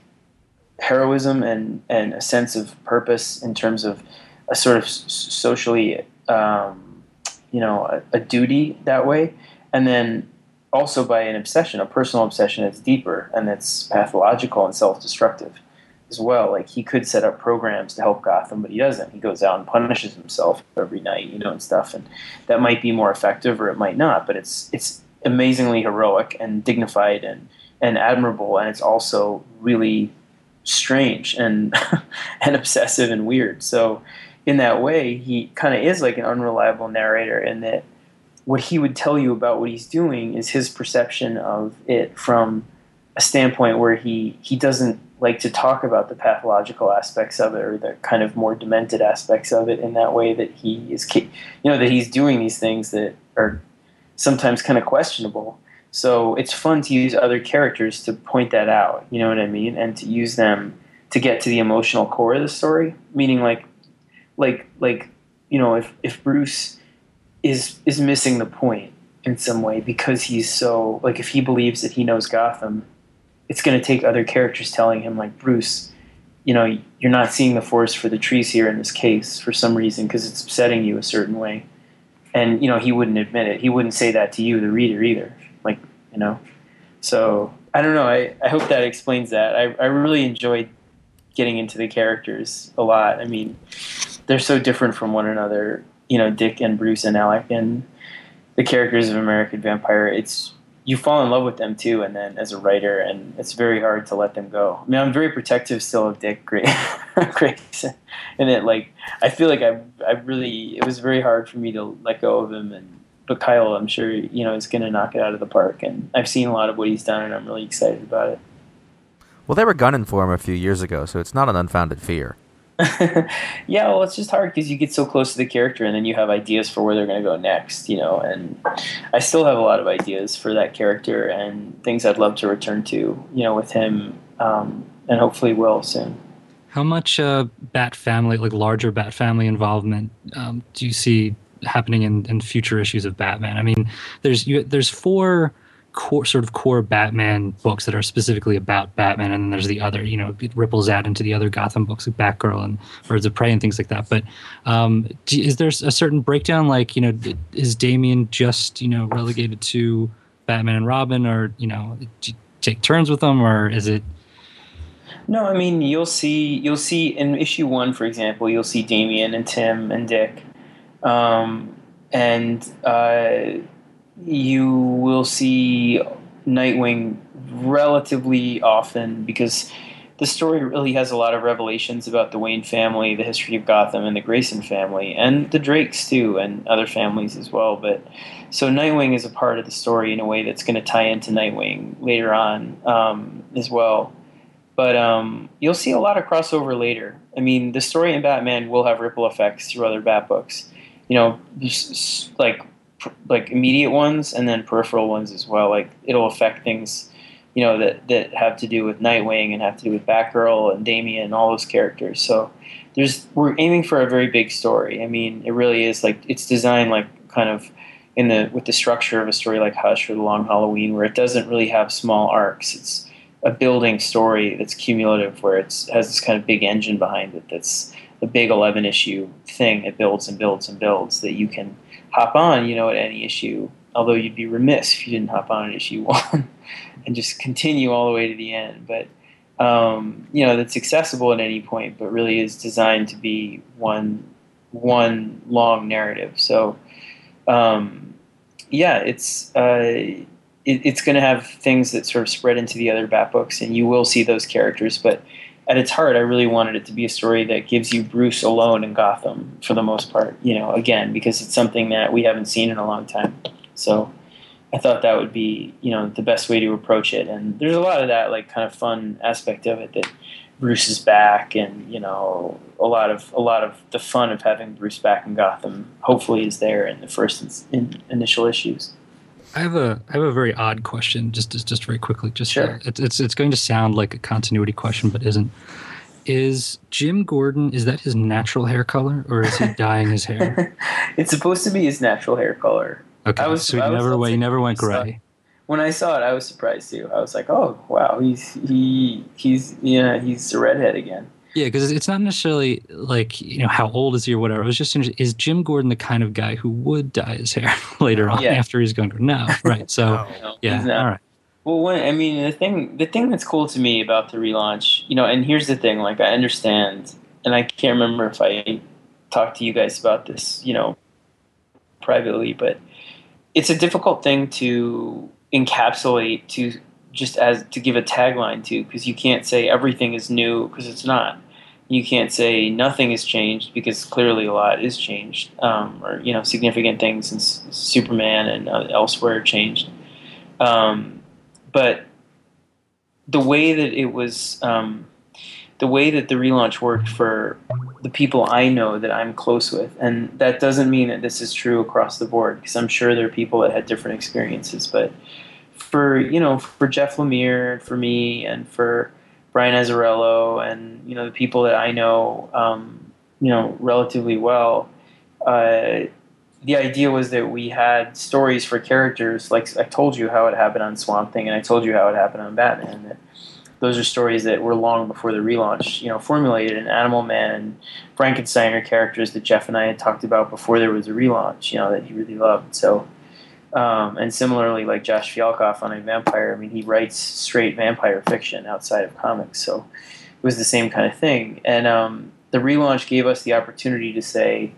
heroism and and a sense of purpose in terms of a sort of socially, um, you know, a, a duty that way, and then also by an obsession, a personal obsession that's deeper and that's pathological and self-destructive. as well. Like he could set up programs to help Gotham, but he doesn't. He goes out and punishes himself every night, you know, and stuff. And that might be more effective, or it might not. But it's it's amazingly heroic and dignified and and admirable, and it's also really strange and and obsessive and weird. So in that way, he kind of is like an unreliable narrator in that what he would tell you about what he's doing is his perception of it from a standpoint where he he doesn't like to talk about the pathological aspects of it or the kind of more demented aspects of it in that way that he is you know that he's doing these things that are sometimes kind of questionable. So it's fun to use other characters to point that out you know what i mean? And to use them to get to the emotional core of the story. Meaning like like like you know if if bruce is is missing the point in some way because he's so like if he believes that he knows gotham it's going to take other characters telling him like bruce you know you're not seeing the forest for the trees here in this case for some reason because it's upsetting you a certain way. And you know he wouldn't admit it. He wouldn't say that to you the reader either like you know? So i don't know. I, I hope that explains that. I, I really enjoyed getting into the characters a lot. I mean they're so different from one another you know dick and bruce and alec and the characters of american vampire it's you fall in love with them too, and then as a writer, and it's very hard to let them go. I mean, I'm very protective still of Dick Grayson, and it like I feel like I I really it was very hard for me to let go of him, and but Kyle, I'm sure you know is going to knock it out of the park, and I've seen a lot of what he's done, and I'm really excited about it. Well, they were gunning for him a few years ago, so it's not an unfounded fear. yeah, well, it's just hard because you get so close to the character, and then you have ideas for where they're going to go next, you know. And I still have a lot of ideas for that character and things I'd love to return to, you know, with him, um, and hopefully will soon. How much uh, Bat Family, like larger Bat Family involvement, um, do you see happening in, in future issues of Batman? I mean, there's you, there's four core sort of core Batman books that are specifically about Batman, and then there's the other, you know, it ripples out into the other Gotham books like Batgirl and Birds of Prey and things like that. But um, is there a certain breakdown? Like, you know, is Damian just you know relegated to Batman and Robin, or you know, do you take turns with them, or is it? No, I mean you'll see you'll see in issue one, for example, you'll see Damian and Tim and Dick, um, and. Uh, you will see Nightwing relatively often because the story really has a lot of revelations about the Wayne family, the history of Gotham, and the Grayson family, and the Drakes too, and other families as well. But so Nightwing is a part of the story in a way that's going to tie into Nightwing later on um, as well. But um, you'll see a lot of crossover later. I mean, the story in Batman will have ripple effects through other Bat books. You know, like like immediate ones and then peripheral ones as well. Like it'll affect things, you know, that that have to do with Nightwing and have to do with Batgirl and Damian and all those characters. So there's we're aiming for a very big story. I mean, it really is like it's designed like kind of in the with the structure of a story like Hush or The Long Halloween, where it doesn't really have small arcs. It's a building story that's cumulative, where it has this kind of big engine behind it. That's a big eleven issue thing that builds and builds and builds that you can hop on, you know, at any issue. Although you'd be remiss if you didn't hop on at issue one and just continue all the way to the end. But um, you know, that's accessible at any point, but really is designed to be one one long narrative. So um, yeah, it's uh, it, it's going to have things that sort of spread into the other bat books, and you will see those characters, but at its heart, I really wanted it to be a story that gives you Bruce alone in Gotham for the most part. You know, again because it's something that we haven't seen in a long time. So I thought that would be you know the best way to approach it. And there's a lot of that like kind of fun aspect of it that Bruce is back, and you know a lot of a lot of the fun of having Bruce back in Gotham hopefully is there in the first in, initial issues. I have a I have a very odd question, just just, just very quickly. Just sure. It's, it's it's going to sound like a continuity question, but isn't. Is Jim Gordon is that his natural hair color, or is he dyeing his hair? it's supposed to be his natural hair color. Okay, I was, so he never went he never went gray. When I saw it, I was surprised too. I was like, "Oh, wow, he's he he's yeah he's a redhead again." Yeah, because it's not necessarily like you know how old is he or whatever. It was just is Jim Gordon the kind of guy who would dye his hair later on yeah. after he's gone? No, right? So no, yeah, all right. Well, when, I mean, the thing the thing that's cool to me about the relaunch, you know, and here's the thing: like, I understand, and I can't remember if I talked to you guys about this, you know, privately, but it's a difficult thing to encapsulate to just as to give a tagline to because you can't say everything is new because it's not. You can't say nothing has changed because clearly a lot is changed, um, or you know, significant things in Superman and uh, elsewhere changed. Um, but the way that it was, um, the way that the relaunch worked for the people I know that I'm close with, and that doesn't mean that this is true across the board because I'm sure there are people that had different experiences, but for you know for Jeff Lemire, for me, and for Brian Azzarello, and you know the people that I know, um, you know relatively well. Uh, the idea was that we had stories for characters, like I told you how it happened on Swamp Thing, and I told you how it happened on Batman. That those are stories that were long before the relaunch, you know, formulated. And Animal Man and Frankenstein are characters that Jeff and I had talked about before there was a relaunch, you know, that he really loved. So um, and similarly, like Josh Fialkov on I, Vampire, I mean, he writes straight vampire fiction outside of comics, so it was the same kind of thing. And um, the relaunch gave us the opportunity to say,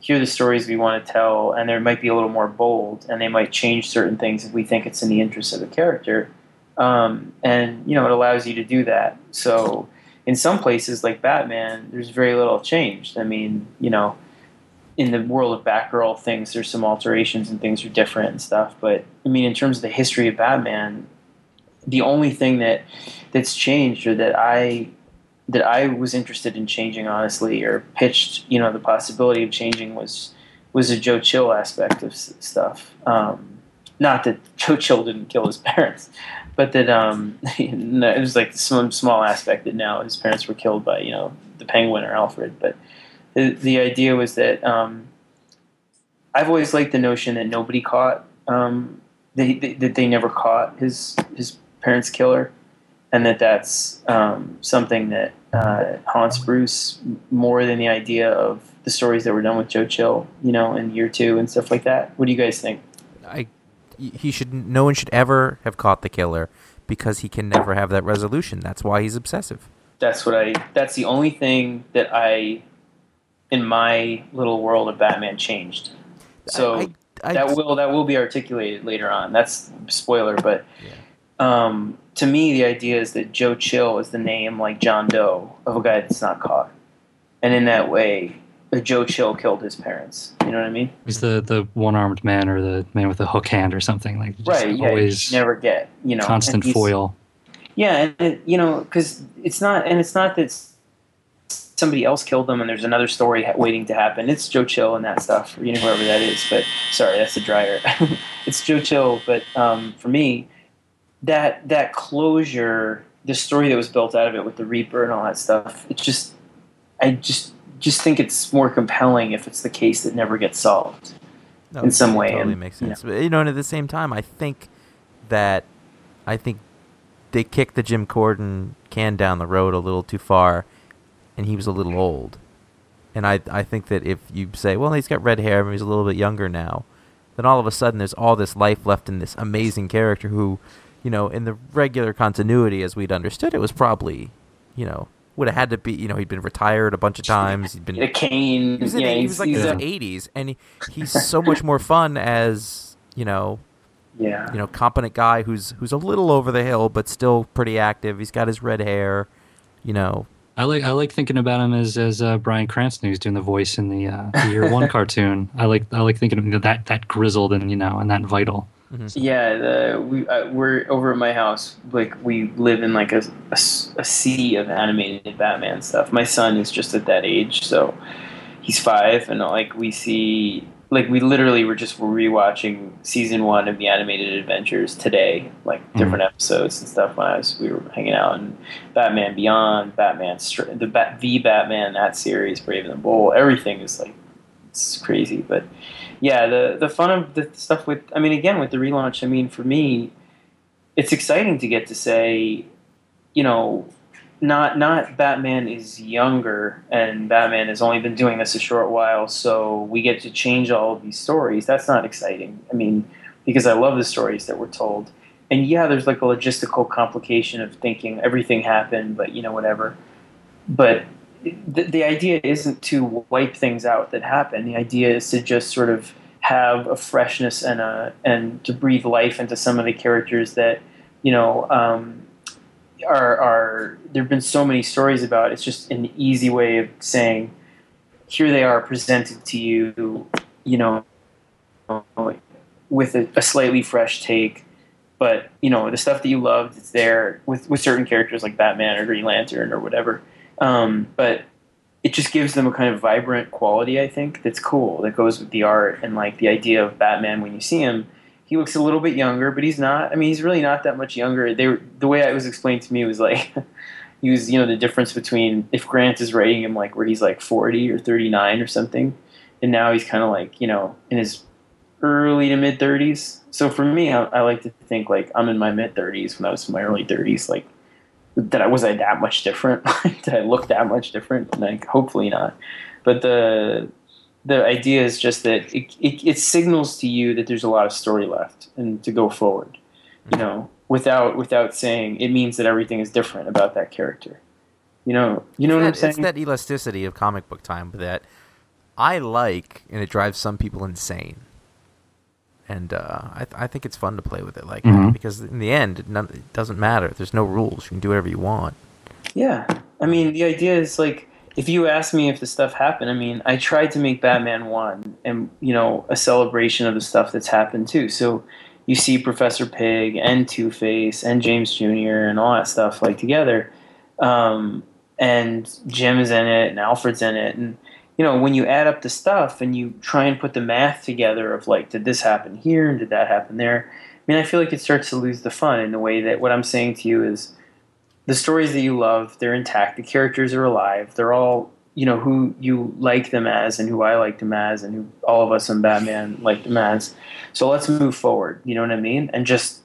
here are the stories we want to tell, and they might be a little more bold, and they might change certain things if we think it's in the interest of the character. Um, and you know, it allows you to do that. So, in some places like Batman, there's very little changed. I mean, you know in the world of Batgirl things, there's some alterations and things are different and stuff. But I mean, in terms of the history of Batman, the only thing that that's changed or that I that I was interested in changing, honestly, or pitched, you know, the possibility of changing was was a Joe Chill aspect of stuff. Um, not that Joe Chill didn't kill his parents, but that um, it was like some small aspect that now his parents were killed by you know the Penguin or Alfred, but the, the idea was that um, I've always liked the notion that nobody caught um, they, they, that they never caught his his parents' killer, and that that's um, something that uh, haunts Bruce more than the idea of the stories that were done with Joe Chill, you know, in year two and stuff like that. What do you guys think? I he should no one should ever have caught the killer because he can never have that resolution. That's why he's obsessive. That's what I. That's the only thing that I in my little world of Batman changed. So I- I- that will that will be articulated later on. That's spoiler, but um, to me, the idea is that Joe Chill is the name like John Doe of a guy that's not caught, and in that way, uh, Joe Chill killed his parents. You know what I mean? He's the the one armed man or the man with the hook hand or something like just right? Yeah. always you never get you know constant foil. Yeah, and it, you know, because it's not, and it's not that somebody else killed them, and there's another story ha- waiting to happen. It's Joe Chill and that stuff, you know, whoever that is. But sorry, that's the dryer. it's Joe Chill, but um, for me, that that closure, the story that was built out of it with the Reaper and all that stuff, it's just, I just just think it's more compelling if it's the case that never gets solved. No, in some way, totally and, makes you know. sense. But, you know, and at the same time, I think that I think they kicked the Jim Gordon can down the road a little too far, and he was a little old. And I I think that if you say, well, he's got red hair, and he's a little bit younger now, then all of a sudden there's all this life left in this amazing character who, you know, in the regular continuity as we'd understood it was probably, you know, would have had to be, you know, he'd been retired a bunch of times. He'd been A cane, he was, in, yeah, he he's, was like in his eighties, and he, he's so much more fun as you know, yeah, you know, competent guy who's who's a little over the hill but still pretty active. He's got his red hair, you know. I like I like thinking about him as as uh, Bryan Cranston, who's doing the voice in the, uh, the Year One cartoon. I like I like thinking of him that that grizzled and you know and that vital. Yeah, the, we uh, we're over at my house. Like we live in like a a sea of animated Batman stuff. My son is just at that age, so he's five, and like we see, like we literally were just rewatching season one of the animated adventures today, like hmm. different episodes and stuff. When I was we were hanging out, and Batman Beyond, Batman the Bat V Batman that series, Brave and the Bold, everything is like it's crazy, but yeah, the the fun of the stuff with I mean again with the relaunch, I mean for me it's exciting to get to say, you know, not not Batman is younger and Batman has only been doing this a short while, so we get to change all of these stories. That's not exciting. I mean, because I love the stories that were told. and yeah, there's like a logistical complication of thinking everything happened, but you know whatever. But the, the idea isn't to wipe things out that happen. The idea is to just sort of have a freshness and a and to breathe life into some of the characters that you know um, are are there have been so many stories about. It's just an easy way of saying here they are presented to you, you know, with a, a slightly fresh take. But you know the stuff that you loved is there with with certain characters like Batman or Green Lantern or whatever. Um, but it just gives them a kind of vibrant quality, I think, that's cool, that goes with the art and like the idea of Batman when you see him. He looks a little bit younger, but he's not. I mean, he's really not that much younger. They were, the way it was explained to me was like he was, you know, the difference between if Grant is writing him like where he's like 40 or 39 or something, and now he's kind of like, you know, in his early to mid 30s. So for me, I, I like to think like I'm in my mid 30s when I was in my early 30s. Like that I was I that much different? Did I look that much different? Like hopefully not. But the the idea is just that it, it, it signals to you that there's a lot of story left and to go forward. You know, without without saying it means that everything is different about that character. You know, you know It's what I'm saying? it's that elasticity of comic book time that I like, and it drives some people insane. And uh, I, th- I think it's fun to play with it like that Mhm. because in the end, it, none, it doesn't matter. There's no rules. You can do whatever you want. Yeah. I mean, the idea is like if you ask me if the stuff happened, I mean, I tried to make Batman 1 and, you know, a celebration of the stuff that's happened too. So you see Professor Pig and Two Face and James Jr. and all that stuff like together. Um, and Jim is in it and Alfred's in it. And, you know, when you add up the stuff and you try and put the math together of like, did this happen here and did that happen there? I mean, I feel like it starts to lose the fun in the way that what I'm saying to you is the stories that you love, they're intact. The characters are alive. They're all, you know, who you like them as and who I like them as and who all of us in Batman like them as. So let's move forward. You know what I mean? And just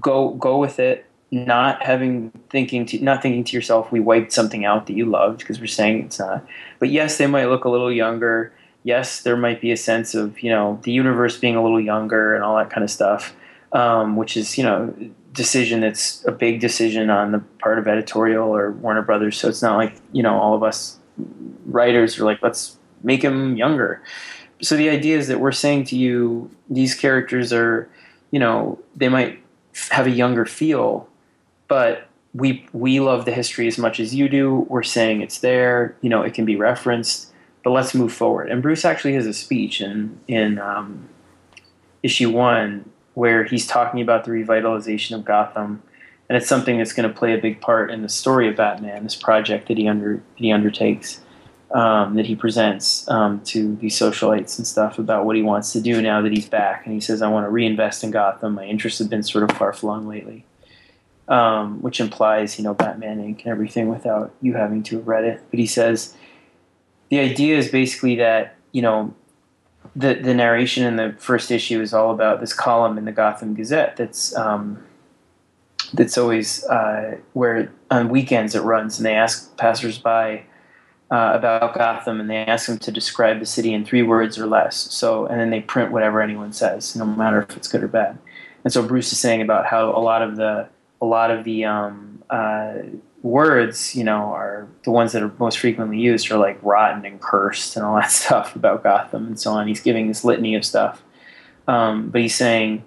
go go with it. Not having thinking to not thinking to yourself, we wiped something out that you loved because we're saying it's not. But yes, they might look a little younger. Yes, there might be a sense of you know the universe being a little younger and all that kind of stuff, um, which is you know decision that's a big decision on the part of editorial or Warner Brothers. So it's not like you know all of us writers are like let's make him younger. So the idea is that we're saying to you these characters are you know they might have a younger feel, but we we love the history as much as you do. We're saying it's there. You know it can be referenced, but let's move forward. And Bruce actually has a speech in in um, issue one where he's talking about the revitalization of Gotham, and it's something that's going to play a big part in the story of Batman, this project that he under he undertakes, um, that he presents um, to these socialites and stuff about what he wants to do now that he's back. And he says, "I want to reinvest in Gotham. My interests have been sort of far flung lately." Um, which implies, you know, Batman Inc. and everything without you having to have read it. But he says the idea is basically that you know the the narration in the first issue is all about this column in the Gotham Gazette that's um, that's always uh, where on weekends it runs, and they ask passersby uh, about Gotham, and they ask them to describe the city in three words or less. So, and then they print whatever anyone says, no matter if it's good or bad. And so Bruce is saying about how a lot of the a lot of the um, uh, words, you know, are the ones that are most frequently used are like rotten and cursed and all that stuff about Gotham and so on. He's giving this litany of stuff. Um, but he's saying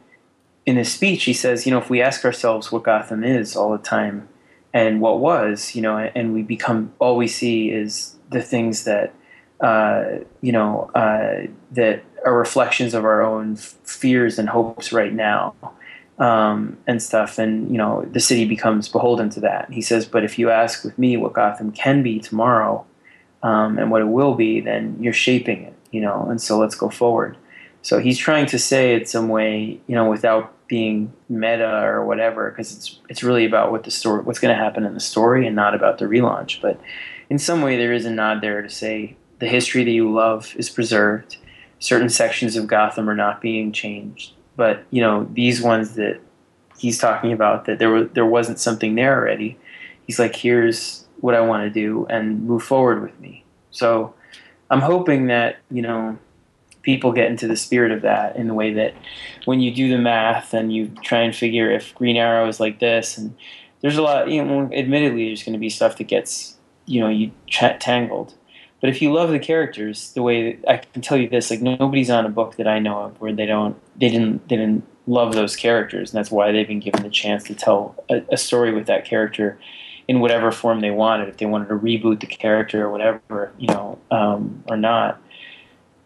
in his speech, he says, you know, if we ask ourselves what Gotham is all the time and what was, you know, and we become, all we see is the things that, uh, you know, uh, that are reflections of our own fears and hopes right now um, and stuff. And, you know, the city becomes beholden to that. He says, but if you ask with me what Gotham can be tomorrow um, and what it will be, then you're shaping it, you know, and so let's go forward. So he's trying to say it some way, you know, without being meta or whatever, because it's it's really about what the story, what's going to happen in the story, and not about the relaunch. But in some way, there is a nod there to say the history that you love is preserved. Certain sections of Gotham are not being changed, but you know these ones that he's talking about that there was there wasn't something there already. He's like, here's what I want to do, and move forward with me. So I'm hoping that you know people get into the spirit of that in the way that when you do the math and you try and figure if Green Arrow is like this, and there's a lot, you know, admittedly, there's going to be stuff that gets, you know, you tangled. But if you love the characters, the way I can tell you this, like nobody's on a book that I know of where they don't, they didn't, they didn't love those characters, and that's why they've been given the chance to tell a, a story with that character in whatever form they wanted. If they wanted to reboot the character or whatever, you know, um, or not.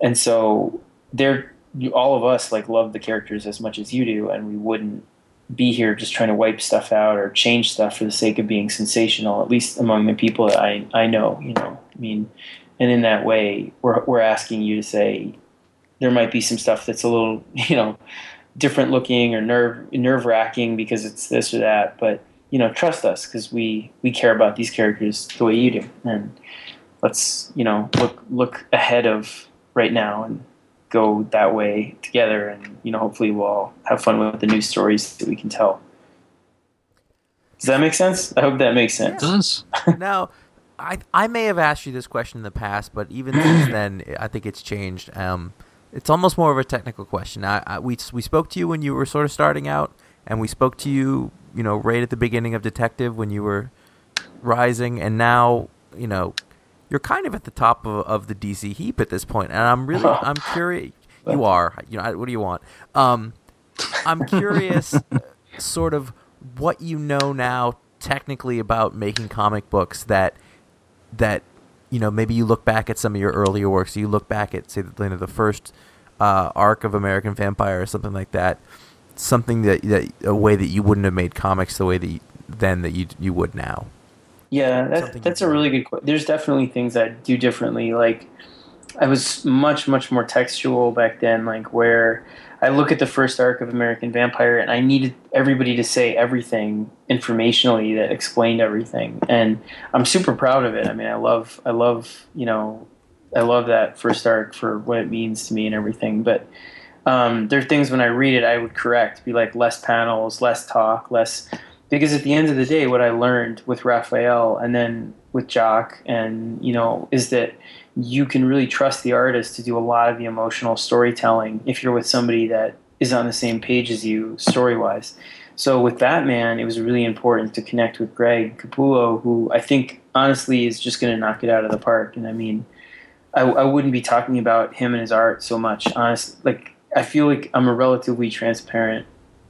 And so they're all of us like love the characters as much as you do, and we wouldn't be here just trying to wipe stuff out or change stuff for the sake of being sensational. At least among the people that I I know, you know, I mean, and in that way, we're we're asking you to say there might be some stuff that's a little, you know, different looking or nerve nerve wracking because it's this or that, but you know, trust us because we we care about these characters the way you do, and let's you know look look ahead of right now and go that way together, and you know, hopefully we'll all have fun with the new stories that we can tell. Does that make sense? I hope that makes It sense. does. now, I I may have asked you this question in the past, but even since then, I think it's changed. Um, it's almost more of a technical question. I, I, we we spoke to you when you were sort of starting out, and we spoke to you, you know, right at the beginning of Detective when you were rising, and now, you know, you're kind of at the top of, of the DC heap at this point. point, and I'm really I'm curious. You are, you know, what do you want? Um, I'm curious, sort of what you know now technically about making comic books that that you know maybe you look back at some of your earlier works you look back at say the, you know, the first uh, arc of American Vampire or something like that something that, that a way that you wouldn't have made comics the way that you, then that you you would now Yeah, that, that's you a really good question. There's definitely things I do differently. Like, I was much, much more textual back then, like, where I look at the first arc of American Vampire and I needed everybody to say everything informationally that explained everything. And I'm super proud of it. I mean, I love, I love, you know, I love that first arc for what it means to me and everything. But um, there are things when I read it, I would correct, be like less panels, less talk, less because at the end of the day, what I learned with Raphael and then with Jock, and you know, is that you can really trust the artist to do a lot of the emotional storytelling if you're with somebody that is on the same page as you story wise. So with Batman, it was really important to connect with Greg Capullo, who I think honestly is just going to knock it out of the park. And I mean, I, I wouldn't be talking about him and his art so much. Honestly, like I feel like I'm a relatively transparent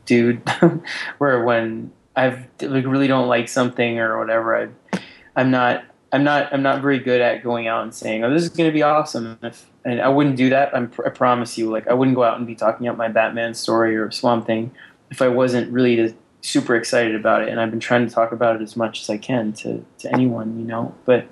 dude, where when I've like really don't like something or whatever, I I'm not I'm not I'm not very good at going out and saying, "Oh, this is going to be awesome." If, and I wouldn't do that. I'm, I promise you. Like I wouldn't go out and be talking about my Batman story or Swamp Thing if I wasn't really super excited about it. And I've been trying to talk about it as much as I can to to anyone, you know. But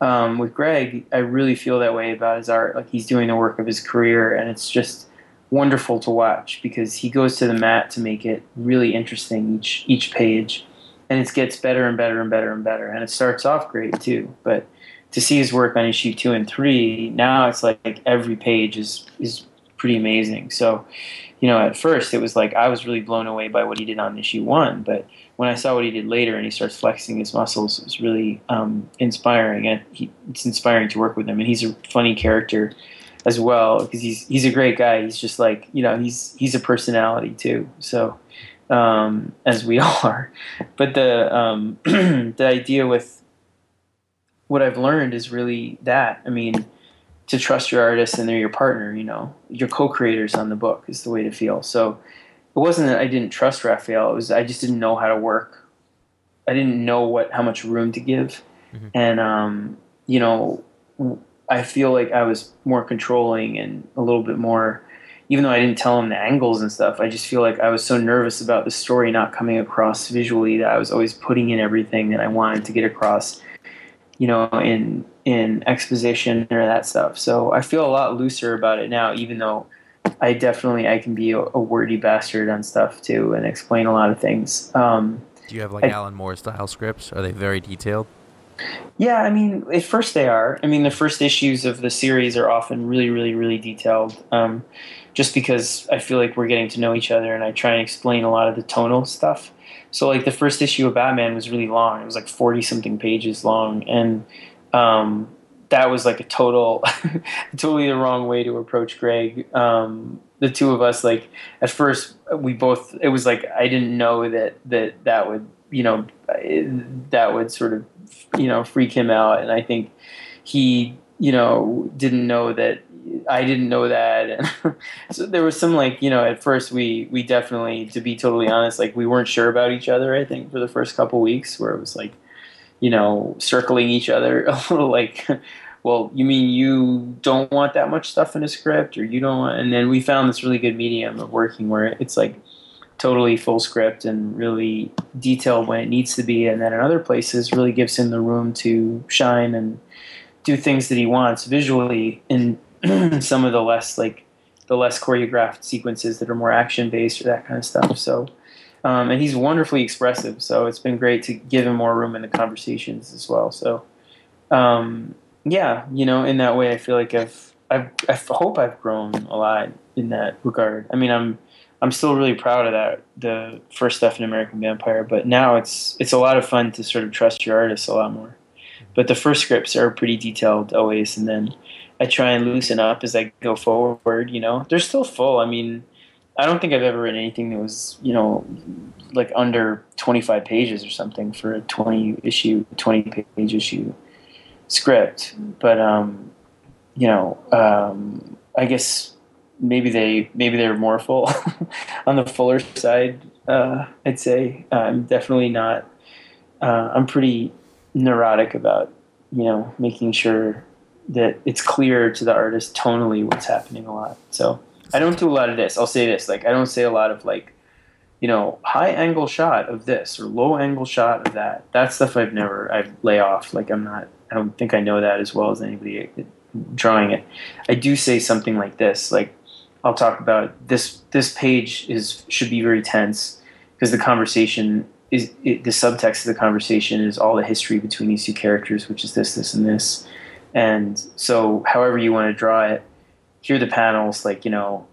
um, with Greg, I really feel that way about his art. Like he's doing the work of his career, and it's just wonderful to watch because he goes to the mat to make it really interesting each each page, and it gets better and better and better and better. And it starts off great too, but to see his work on issue two and three, now it's like every page is is pretty amazing. So, you know, at first it was like I was really blown away by what he did on issue one, but when I saw what he did later and he starts flexing his muscles, it was really um, inspiring. And he, it's inspiring to work with him, and he's a funny character as well because he's he's a great guy. He's just like you know he's he's a personality too. So um, as we are, but the um, the idea with what I've learned is really that. I mean, to trust your artist and they're your partner. You know, your co-creators on the book is the way to feel. So it wasn't that I didn't trust Rafael. It was I just didn't know how to work. I didn't know what how much room to give, Mhm. and um, you know, I feel like I was more controlling and a little bit more. Even though I didn't tell him the angles and stuff, I just feel like I was so nervous about the story not coming across visually that I was always putting in everything that I wanted to get across, you know, in in exposition or that stuff. So I feel a lot looser about it now, even though I definitely I can be a, a wordy bastard on stuff too and explain a lot of things. Um, do you have like I- Alan Moore style scripts are they very detailed yeah, I mean, at first they are. I mean, the first issues of the series are often really, really, really detailed. Um, just because I feel like we're getting to know each other, and I try and explain a lot of the tonal stuff. So, like the first issue of Batman was really long; it was like forty something pages long, and um, that was like a total, totally the wrong way to approach Greg. Um, the two of us, like at first, we both. It was like I didn't know that that that would you know that would sort of you know freak him out, and I think he you know didn't know that I didn't know that, and so there was some like you know at first we we definitely to be totally honest like we weren't sure about each other. I think for the first couple weeks where it was like you know circling each other a little like. Well, you mean you don't want that much stuff in a script, or you don't want? And then we found this really good medium of working where it's like totally full script and really detailed when it needs to be, and then in other places really gives him the room to shine and do things that he wants visually in some of the less like the less choreographed sequences that are more action based or that kind of stuff. So, um, and he's wonderfully expressive. So it's been great to give him more room in the conversations as well. So, um, yeah, you know, in that way, I feel like I've, I've, I hope I've grown a lot in that regard. I mean, I'm, I'm still really proud of that, the first stuff in American Vampire, but now it's, it's a lot of fun to sort of trust your artists a lot more. But the first scripts are pretty detailed always, and then I try and loosen up as I go forward. You know, they're still full. I mean, I don't think I've ever written anything that was you know like under 25 pages or something for a 20 issue, 20 page issue script. But um, you know, um, I guess maybe they maybe they're more full on the fuller side. Uh, I'd say I'm definitely not. Uh, I'm pretty neurotic about you know making sure that it's clear to the artist tonally what's happening a lot. So I don't do a lot of this. I'll say this: like I don't say a lot of like, you know, high angle shot of this or low angle shot of that. That stuff I've never I lay off. Like I'm not. I don't think I know that as well as anybody drawing it. I do say something like this. Like I'll talk about this. This page is should be very tense because the conversation is it, the subtext of the conversation is all the history between these two characters, which is this, this, and this and so, however you want to draw it, here are the panels, like, you know,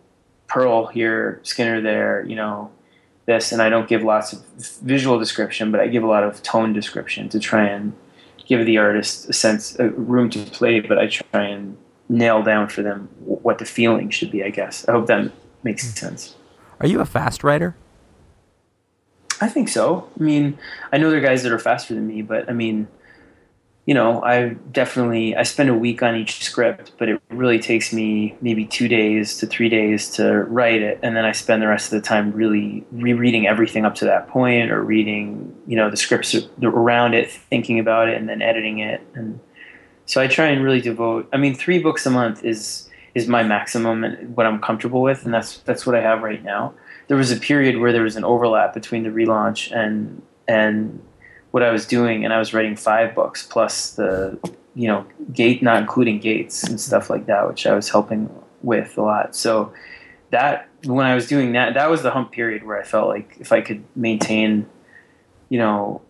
Pearl here, Skinner there, you know, this. And I don't give lots of visual description, but I give a lot of tone description to try and give the artist a sense, a room to play, but I try and nail down for them what the feeling should be, I guess. I hope that makes hmm. sense. Are you a fast writer? I think so. I mean, I know there are guys that are faster than me, but I mean, you know, I definitely I spend a week on each script, but it really takes me maybe two days to three days to write it, and then I spend the rest of the time really rereading everything up to that point, or reading you know the scripts around it, thinking about it, and then editing it. And so I try and really devote. I mean, three books a month is is my maximum and what I'm comfortable with, and that's that's what I have right now. There was a period where there was an overlap between the relaunch and and what I was doing, and I was writing five books plus the you know gate, not including gates and stuff like that, which I was helping with a lot. So that when I was doing that, that was the hump period where I felt like if I could maintain, you know,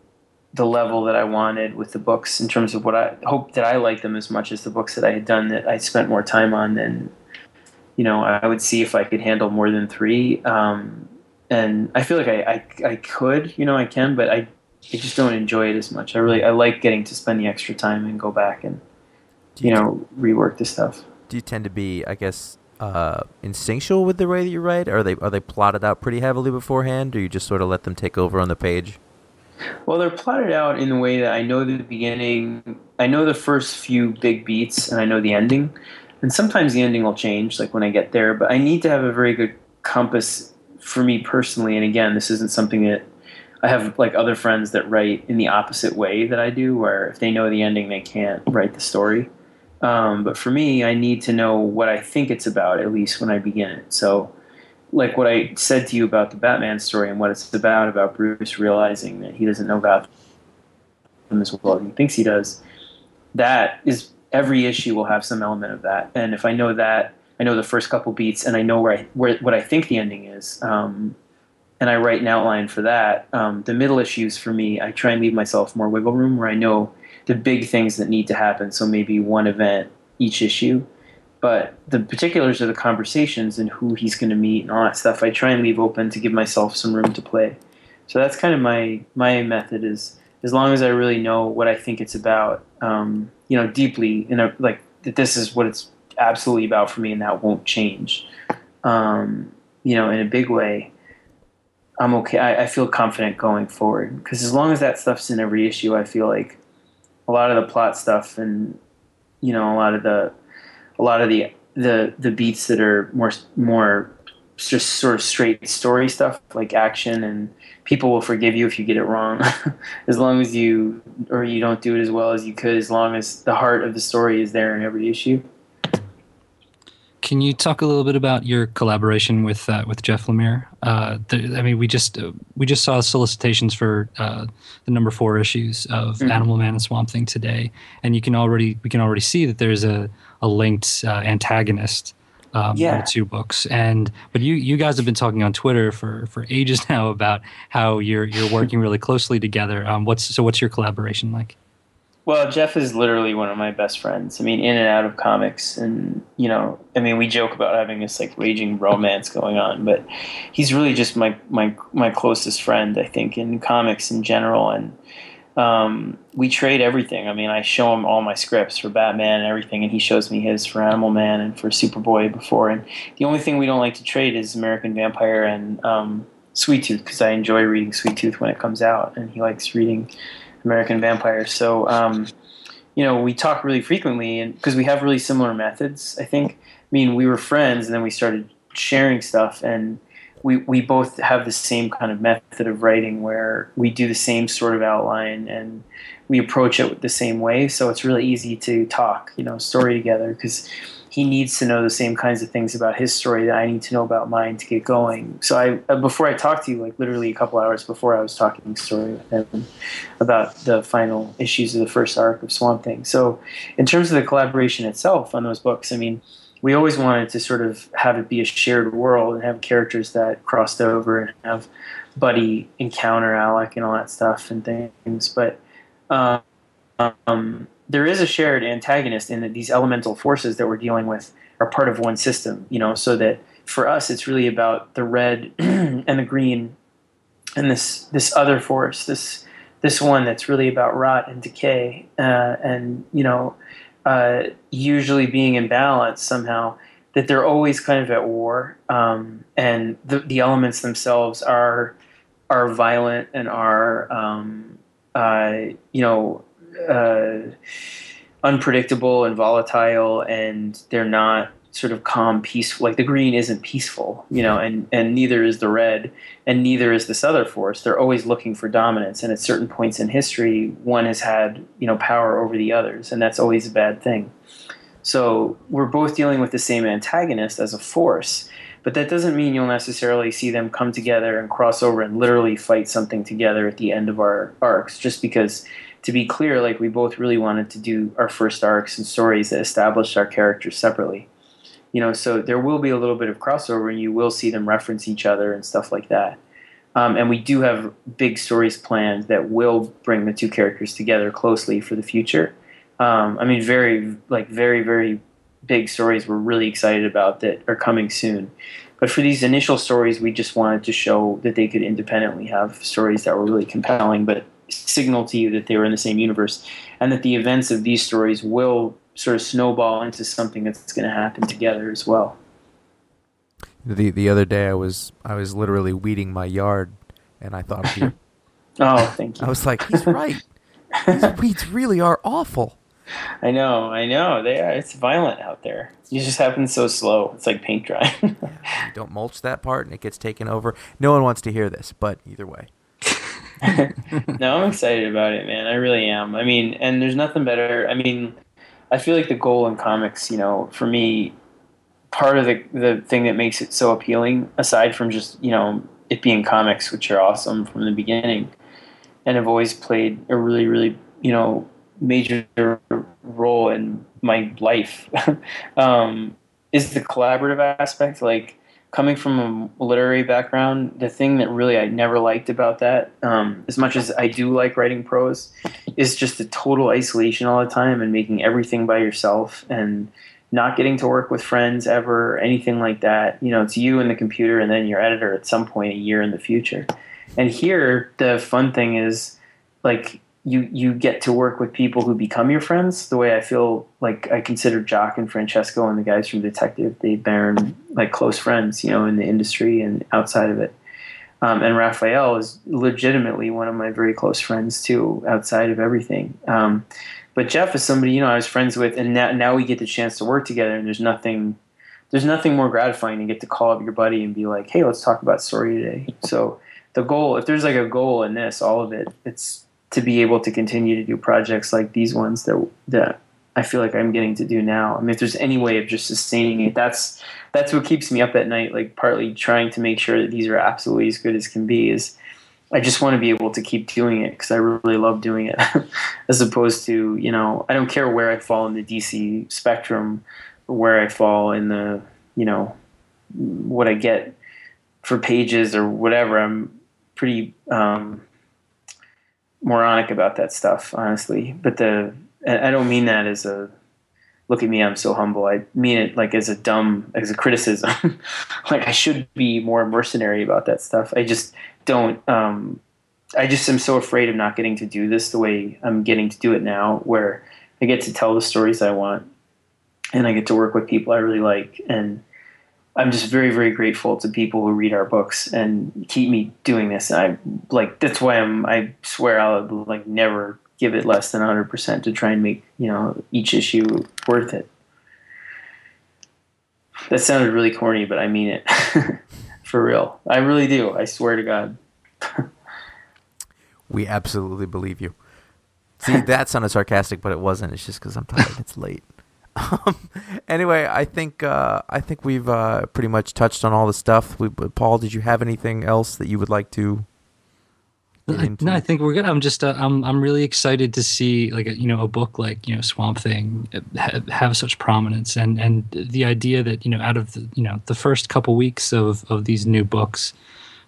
the level that I wanted with the books in terms of what I hope that I liked them as much as the books that I had done that I spent more time on, then you know I would see if I could handle more than three. Um, and I feel like I, I, I could, you know, I can, but I I just don't enjoy it as much. I really I like getting to spend the extra time and go back and you, you, know rework the stuff. Do you tend to be, I guess, uh, instinctual with the way that you write? Are they are they plotted out pretty heavily beforehand, or you just sort of let them take over on the page? Well, they're plotted out in the way that I know the beginning, I know the first few big beats, and I know the ending. And sometimes the ending will change, like when I get there. But I need to have a very good compass for me personally. And again, this isn't something that I have like other friends that write in the opposite way that I do, where if they know the ending, they can't write the story. Um, but for me, I need to know what I think it's about at least when I begin it. So, like what I said to you about the Batman story and what it's about, about Bruce realizing that he doesn't know about him as well as he thinks he does. That is every issue will have some element of that, and if I know that, I know the first couple beats, and I know where I where what I think the ending is. Um, and I write an outline for that. Um, the middle issues for me, I try and leave myself more wiggle room where I know the big things that need to happen. So maybe one event each issue, but the particulars of the conversations and who he's going to meet and all that stuff, I try and leave open to give myself some room to play. So that's kind of my my method is as long as I really know what I think it's about, um, you know, deeply in a like that this is what it's absolutely about for me, and that won't change. Um, you know, in a big way, I'm okay. I, I feel confident going forward because as long as that stuff's in every issue, I feel like a lot of the plot stuff and you know a lot of the a lot of the the the beats that are more more just sort of straight story stuff like action and people will forgive you if you get it wrong as long as you or you don't do it as well as you could as long as the heart of the story is there in every issue Can you talk a little bit about your collaboration with uh, with Jeff Lemire? Uh, the, I mean, we just uh, we just saw solicitations for uh, the number four issues of Animal Man and Swamp Thing today, and you can already we can already see that there's a a linked uh, antagonist. Um, Yeah. in the two books, and but you you guys have been talking on Twitter for for ages now about how you're you're working really closely together. Um, what's so what's your collaboration like? Well, Jeff is literally one of my best friends. I mean, in and out of comics, and you know, I mean, we joke about having this like raging romance going on, but he's really just my my my closest friend. I think in comics in general, and um, we trade everything. I mean, I show him all my scripts for Batman and everything, and he shows me his for Animal Man and for Superboy before. And the only thing we don't like to trade is American Vampire and um, Sweet Tooth because I enjoy reading Sweet Tooth when it comes out, and he likes reading American Vampire. So, um, you know, we talk really frequently, and because we have really similar methods, I think. I mean, we were friends, and then we started sharing stuff, and we we both have the same kind of method of writing where we do the same sort of outline and we approach it the same way. So it's really easy to talk, you know, story together because he needs to know the same kinds of things about his story that I need to know about mine to get going. So I uh, before I talked to you, like literally a couple hours before I was talking story with him about the final issues of the first arc of Swamp Thing. So in terms of the collaboration itself on those books, I mean, we always wanted to sort of have it be a shared world and have characters that crossed over and have Buddy encounter Alec and all that stuff and things. But um, um, there is a shared antagonist in that these elemental forces that we're dealing with are part of one system, you know, so that for us it's really about the red and the green and this this other force, this this one that's really about rot and decay, uh, and you know, uh, usually being in balance somehow. That they're always kind of at war, um, and the, the elements themselves are are violent and are um, uh, you know uh, unpredictable and volatile, and they're not sort of calm, peaceful. Like the green isn't peaceful, you know, and and neither is the red, and neither is this other force. They're always looking for dominance, and at certain points in history, one has had you know power over the others, and that's always a bad thing. So we're both dealing with the same antagonist as a force, but that doesn't mean you'll necessarily see them come together and cross over and literally fight something together at the end of our arcs. Just because, to be clear, like we both really wanted to do our first arcs and stories that established our characters separately. You know, so there will be a little bit of crossover, and you will see them reference each other and stuff like that. Um, and we do have big stories planned that will bring the two characters together closely for the future. Um, I mean, very like very very big stories we're really excited about that are coming soon. But for these initial stories, we just wanted to show that they could independently have stories that were really compelling, but signal to you that they were in the same universe, and that the events of these stories will sort of snowball into something that's going to happen together as well. The the other day, I was I was literally weeding my yard, and I thought of you. Oh, thank you. I was like, he's right. These weeds really are awful. I know, I know. They are. It's violent out there. It just happens so slow. It's like paint drying. You don't mulch that part, and it gets taken over. No one wants to hear this, but either way. no, I'm excited about it, man. I really am. I mean, and there's nothing better. I mean, I feel like the goal in comics, you know, for me, part of the the thing that makes it so appealing, aside from just you know it being comics, which are awesome from the beginning, and have always played a really, really you know major role in my life, um, is the collaborative aspect. Like coming from a literary background, the thing that really I never liked about that, um, as much as I do like writing prose, is just the total isolation all the time and making everything by yourself and not getting to work with friends ever anything like that. You know, it's you and the computer and then your editor at some point a year in the future. And here, the fun thing is like you you get to work with people who become your friends. The way I feel like I consider Jock and Francesco and the guys from Detective, they've been like close friends, you know, in the industry and outside of it. Um, and Rafael is legitimately one of my very close friends too, outside of everything. Um, but Jeff is somebody you know I was friends with, and now now we get the chance to work together, and there's nothing there's nothing more gratifying to get to call up your buddy and be like, hey, let's talk about story today. So the goal, if there's like a goal in this, all of it, it's to be able to continue to do projects like these ones that that I feel like I'm getting to do now. I mean, if there's any way of just sustaining it, that's that's what keeps me up at night. Like partly trying to make sure that these are absolutely as good as can be. Is I just want to be able to keep doing it because I really love doing it, as opposed to you know I don't care where I fall in the DC spectrum where I fall in the, you know, what I get for pages or whatever. I'm pretty um, moronic about that stuff, honestly. But the I don't mean that as a look at me, I'm so humble. I mean it like as a dumb, as a criticism. like I should be more mercenary about that stuff. I just don't. Um, I just am so afraid of not getting to do this the way I'm getting to do it now, where I get to tell the stories I want and I get to work with people I really like. And I'm just very, very grateful to people who read our books and keep me doing this. And I like that's why I'm. I swear I'll like never give it less than 100 percent to try and make you know each issue worth it. That sounded really corny, but I mean it for real. I really do. I swear to God. we absolutely believe you. See, that sounded sarcastic, but it wasn't. It's just because I'm tired. It's late. Um, anyway, I think uh, I think we've uh, pretty much touched on all the stuff. We, Paul, did you have anything else that you would like to? No, I think we're good. I'm just uh, I'm I'm really excited to see like a, you know a book like you know Swamp Thing have, have such prominence and and the idea that you know out of the you know the first couple weeks of of these new books,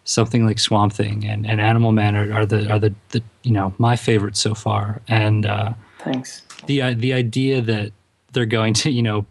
something like Swamp Thing and, and Animal Man are, are the are the, the you know my favorites so far and uh, thanks the uh, the idea that they're going to you know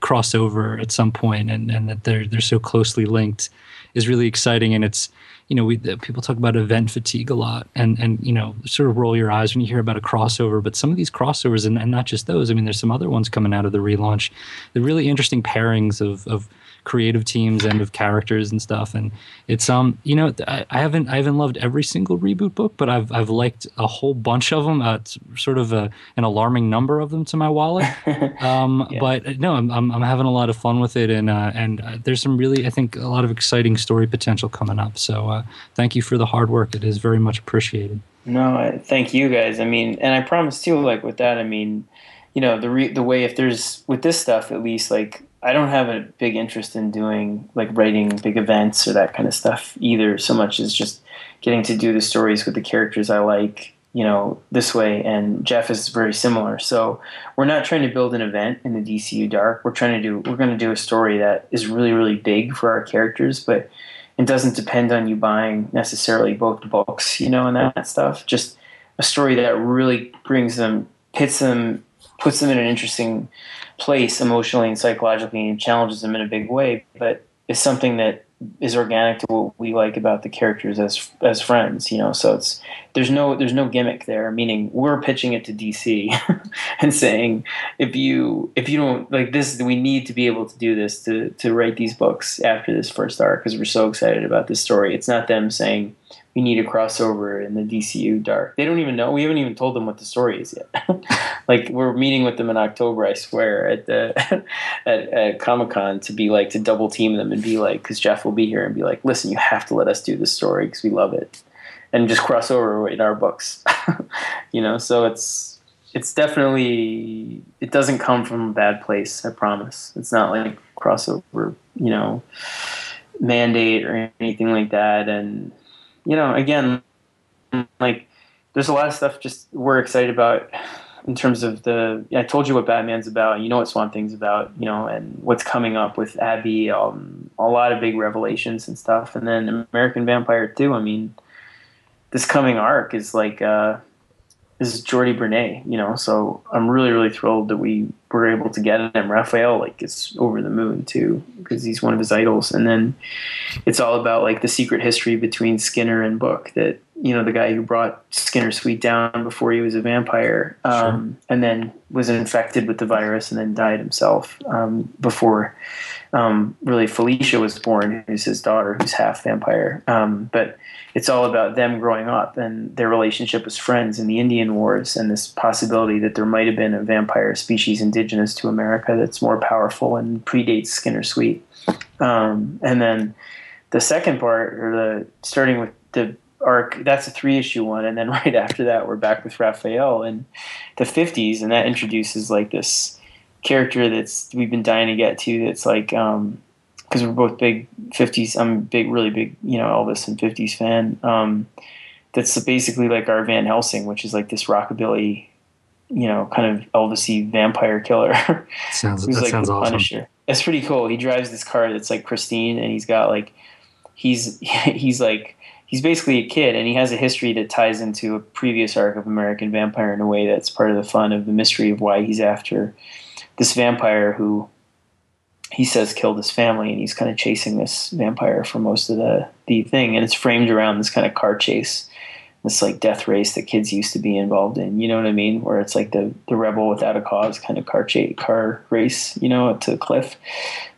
cross over at some point and, and that they're they're so closely linked is really exciting. And it's you know we people talk about event fatigue a lot and and you know sort of roll your eyes when you hear about a crossover. But some of these crossovers and, and not just those i mean there's some other ones coming out of the relaunch the really interesting pairings of of creative teams and of characters and stuff. And it's um, you know, I, I haven't I haven't loved every single reboot book, but I've I've liked a whole bunch of them. Uh, sort of a, an alarming number of them to my wallet. Um, yeah. But uh, no, I'm, I'm, I'm having a lot of fun with it, and uh, and uh, there's some really I think a lot of exciting story potential coming up. So uh, thank you for the hard work. It is very much appreciated. No, thank you guys. I mean, and I promise too, like with that, I mean, you know, the re- the way if there's with this stuff at least, like I don't have a big interest in doing like writing big events or that kind of stuff either. So much as just getting to do the stories with the characters I like, you know, this way. And Jeff is very similar. So we're not trying to build an event in the DCU Dark. We're trying to do we're going to do a story that is really really big for our characters, but it doesn't depend on you buying necessarily both books, you know, and that stuff. Just a story that really brings them, hits them, puts them in an interesting place emotionally and psychologically and challenges them in a big way, but it's something that is organic to what we like about the characters as as friends, you know. So it's there's no there's no gimmick there. Meaning we're pitching it to DC and saying if you if you don't like this, we need to be able to do this to to write these books after this first arc because we're so excited about this story. It's not them saying we need a crossover in the DCU dark. They don't even know. We haven't even told them what the story is yet. like we're meeting with them in October, I swear, at the at, at Comic Con to be like to double team them and be like, because Jeff will be here and be like, listen, you have to let us do this story because we love it, and just cross over in our books. you know, so it's it's definitely it doesn't come from a bad place. I promise. It's not like crossover, you know, mandate or anything like that, and you know, again, like there's a lot of stuff just we're excited about in terms of the. I told you what Batman's about. You know what Swamp Thing's about. You know, and what's coming up with Abby. Um, a lot of big revelations and stuff, and then American Vampire too. I mean, this coming arc is like. Uh, is Jordi Bernet, you know, so I'm really, really thrilled that we were able to get him. Rafael, like, is over the moon too, because he's one of his idols. And then it's all about like the secret history between Skinner and Book that you know the guy who brought Skinner Sweet down before he was a vampire, um, and then was infected with the virus and then died himself um, before um, really Felicia was born, who's his daughter, who's half vampire. Um, but it's all about them growing up and their relationship as friends in the Indian Wars and this possibility that there might have been a vampire species indigenous to America that's more powerful and predates Skinner Sweet. Um, and then the second part, or the starting with the arc, that's a three issue one, and then right after that, we're back with Rafael in the 50s, and that introduces like this character that's we've been dying to get to. That's like um, because we're both big 50s. I'm a big, really big, you know, Elvis and 50s fan. Um, that's basically like our Van Helsing, which is like this rockabilly, you know, kind of Elvisy vampire killer. Sounds Who's that like sounds the awesome. Punisher. It's pretty cool. He drives this car that's like pristine, and he's got like he's he's like he's basically a kid, and he has a history that ties into a previous arc of American Vampire in a way that's part of the fun of the mystery of why he's after this vampire who he says killed his family, and he's kind of chasing this vampire for most of the the thing, and it's framed around this kind of car chase. This like death race that kids used to be involved in, you know what I mean? Where it's like the the rebel without a cause kind of car chase, car race, you know, to a cliff.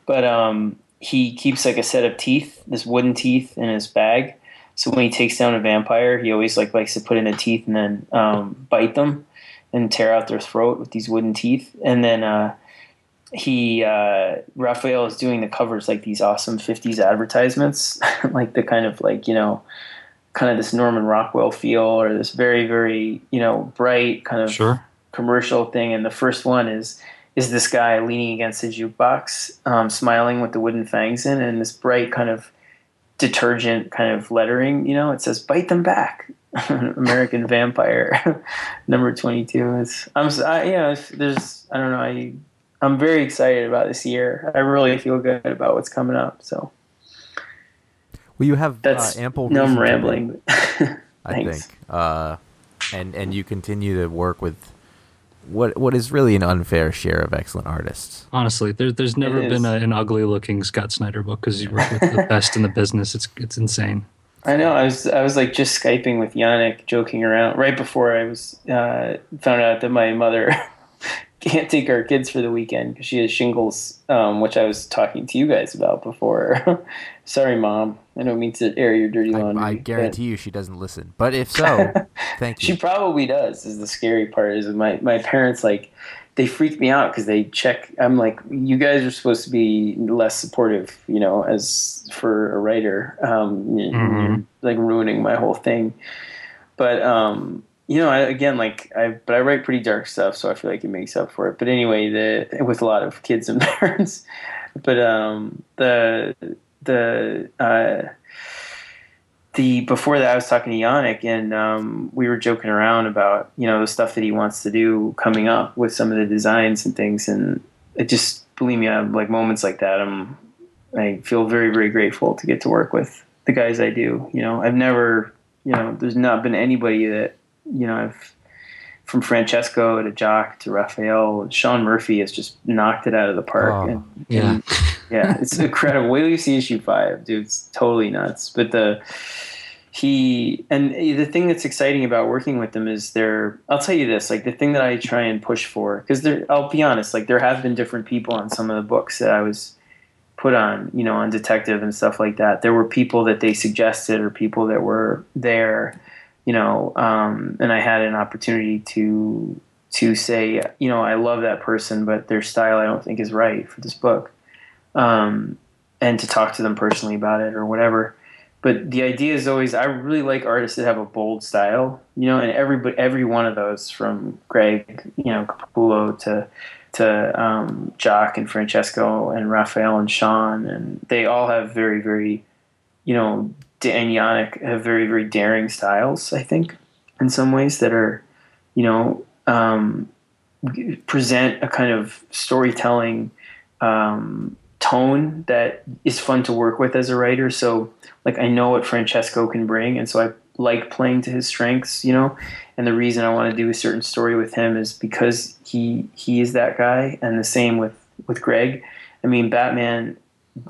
But um, he keeps like a set of teeth, this wooden teeth, in his bag. So when he takes down a vampire, he always like likes to put in the teeth and then um, bite them and tear out their throat with these wooden teeth. And then uh, he uh, Rafael is doing the covers like these awesome '50s advertisements, like the kind of like you know, kind of this Norman Rockwell feel or this very very you know bright kind of Sure. commercial thing, and the first one is is this guy leaning against a jukebox, um, smiling with the wooden fangs in, and this bright kind of detergent kind of lettering. You know, it says "Bite them back." American Vampire, number twenty-two. Is I'm s- I, you know there's I don't know I I'm very excited about this year. I really feel good about what's coming up. So Well, you have that's uh, ample. no I'm reason to- rambling. I Thanks. think, uh, and and you continue to work with what what is really an unfair share of excellent artists. Honestly, there, there's never been a, an ugly looking Scott Snyder book because you work with the best in the business. It's it's insane. I know. I was I was like just skyping with Yannick, joking around right before I was uh, found out that my mother can't take our kids for the weekend because she has shingles, um, which I was talking to you guys about before. Sorry, mom. I don't mean to air your dirty I, laundry. I but guarantee you, she doesn't listen. But if so, thank you. She probably does. Is the scary part. Is my my parents like they freak me out because they check. I'm like, you guys are supposed to be less supportive, you know, as for a writer, um, Mhm. like ruining my whole thing. But um, you know, I, again, like I, but I write pretty dark stuff, so I feel like it makes up for it. But anyway, the with a lot of kids and parents. But um, the the uh, the before that I was talking to Yannick and um, we were joking around about you know the stuff that he wants to do coming up with some of the designs and things. And it just believe me I have like moments like that. I'm I feel very very grateful to get to work with the guys I do you know. I've never you know there's not been anybody that you know I've from Francesco to Jock to Rafael Sean Murphy has just knocked it out of the park. Oh, and, Yeah. and yeah, it's incredible. Wait till you see issue five, dude. It's totally nuts. But the he and the thing that's exciting about working with them is they're. I'll tell you this, like the thing that I try and push for, because there. I'll be honest, like there have been different people on some of the books that I was put on, you know, on detective and stuff like that. There were people that they suggested or people that were there, you know, um, and I had an opportunity to to say, you know, I love that person, but their style I don't think is right for this book um, and to talk to them personally about it or whatever. But the idea is always I really like artists that have a bold style, you know, and every every one of those from Greg, you know, Capullo to to um, Jock and Francesco and Rafael and Sean, and they all have very very, you know, and Yannick have very very daring styles. I think in some ways that are, you know, um, present a kind of storytelling um, tone that is fun to work with as a writer. So, like, I know what Francesco can bring, and so I like playing to his strengths, you know. And the reason I want to do a certain story with him is because he he is that guy, and the same with with Greg. I mean, Batman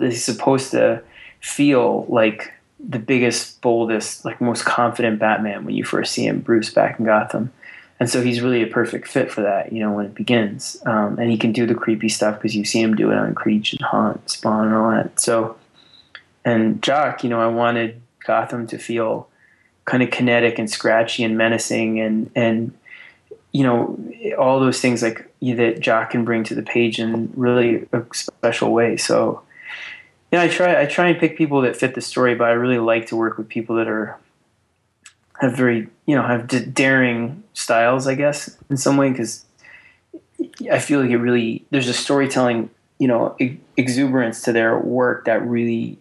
is supposed to feel like the biggest, boldest, like most confident Batman when you first see him, Bruce, back in Gotham. And so he's really a perfect fit for that, you know, when it begins. Um, and he can do the creepy stuff because you see him do it on Creech and Haunt, Spawn, and all that. So, and Jock, you know, I wanted Gotham to feel kind of kinetic and scratchy and menacing and and you know all those things like that Jock can bring to the page in really a special way. So yeah, I try I try and pick people that fit the story, but I really like to work with people that are have very you know have d- daring styles, I guess, in some way because I feel like it really there's a storytelling you know exuberance to their work that really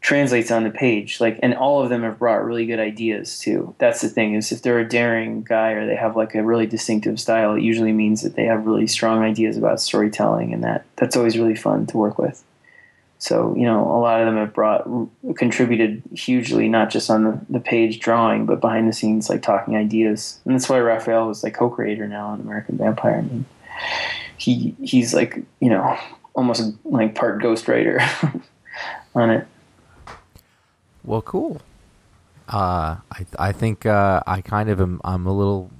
translates on the page like and all of them have brought really good ideas too. That's the thing is if they're a daring guy or they have like a really distinctive style it usually means that they have really strong ideas about storytelling and that that's always really fun to work with so you know a lot of them have brought contributed hugely not just on the, the page drawing but behind the scenes like talking ideas and that's why rafael was like co-creator now on american vampire i mean he he's like you know almost like part ghostwriter on it Well, cool. Uh, I I think uh, I kind of am. I'm a little.